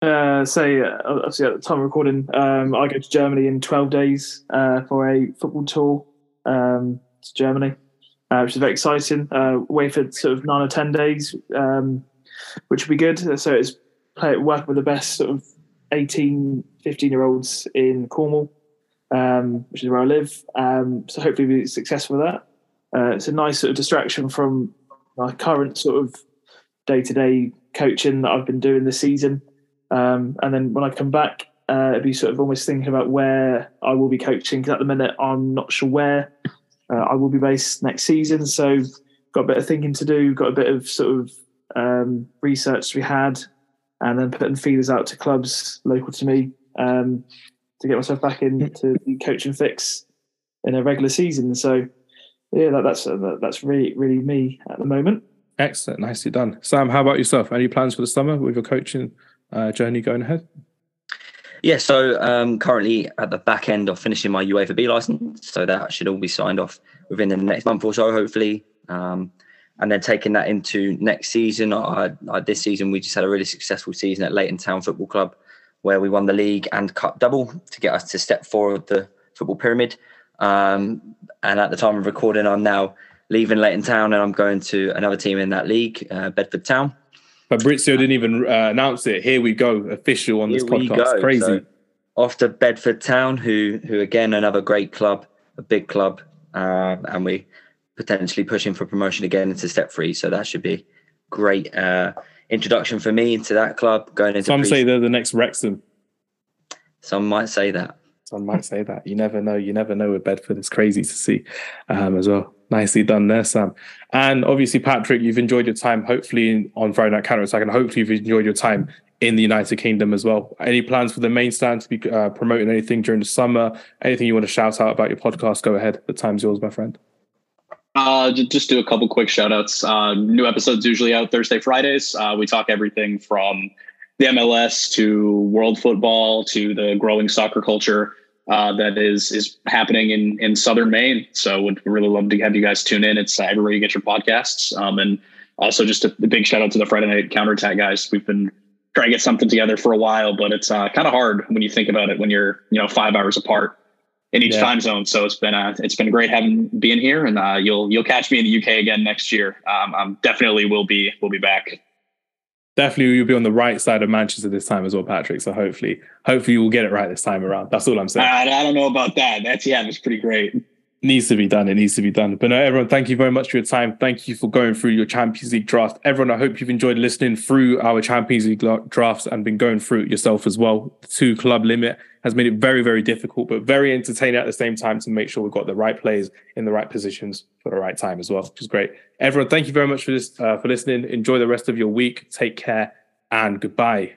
Uh, so uh, obviously at the time of recording, um, I go to Germany in 12 days uh, for a football tour um, to Germany, uh, which is very exciting. Uh, away for sort of nine or 10 days, um, which will be good. So it's play, work with the best sort of 18, 15 year olds in Cornwall, um, which is where I live. Um, so hopefully be successful with that. Uh, it's a nice sort of distraction from my current sort of day to day coaching that I've been doing this season. Um, and then when I come back, uh, it'd be sort of almost thinking about where I will be coaching. Because at the minute, I'm not sure where uh, I will be based next season. So got a bit of thinking to do. Got a bit of sort of um, research to be had, and then putting feelers out to clubs local to me um, to get myself back into the and fix in a regular season. So yeah, that, that's uh, that's really really me at the moment. Excellent, nicely done, Sam. How about yourself? Any plans for the summer with your coaching uh, journey going ahead? Yeah, so um, currently at the back end of finishing my UEFA B license, so that should all be signed off within the next month or so, hopefully. Um, and then taking that into next season. I, I, this season we just had a really successful season at Leighton Town Football Club, where we won the league and cup double to get us to step four of the football pyramid. Um, and at the time of recording, I'm now leaving Leighton Town and I'm going to another team in that league, uh, Bedford Town. Fabrizio didn't even uh, announce it. Here we go, official on this Here we podcast. Crazy. So, off to Bedford Town, who who again another great club, a big club, um, and we potentially pushing for promotion again into step three. So that should be great uh, introduction for me into that club. Going into Some pre- say they're the next Wrexham. some might say that. Some might say that. You never know. You never know with Bedford. It's crazy to see um, as well. Nicely done there, Sam. And obviously, Patrick, you've enjoyed your time, hopefully, on Friday Night Counter Attack, and hopefully, you've enjoyed your time in the United Kingdom as well. Any plans for the Maine Stand to be uh, promoting anything during the summer? Anything you want to shout out about your podcast? Go ahead. The time's yours, my friend. Uh, just do a couple quick shout outs. Uh, new episodes usually out Thursday, Fridays. Uh, we talk everything from the MLS to world football to the growing soccer culture uh, that is is happening in in Southern Maine. So would really love to have you guys tune in. It's everywhere you get your podcasts. Um, and also just a, a, big shout out to the Friday Night Counterattack guys. We've been trying to get something together for a while, but it's uh, kind of hard when you think about it when you're you know five hours apart in each yeah. time zone. So it's been uh, it's been great having being here, and uh, you'll you'll catch me in the UK again next year. Um, I'm definitely will be will be back. Definitely, you'll be on the right side of Manchester this time as well, Patrick. So hopefully, hopefully, you will get it right this time around. That's all I'm saying. I, I don't know about that. That's yeah, it's pretty great needs to be done. It needs to be done. But no, everyone, thank you very much for your time. Thank you for going through your Champions League draft. Everyone, I hope you've enjoyed listening through our Champions League drafts and been going through it yourself as well. The two club limit has made it very, very difficult, but very entertaining at the same time to make sure we've got the right players in the right positions for the right time as well, which is great. Everyone, thank you very much for this uh, for listening. Enjoy the rest of your week. Take care and goodbye.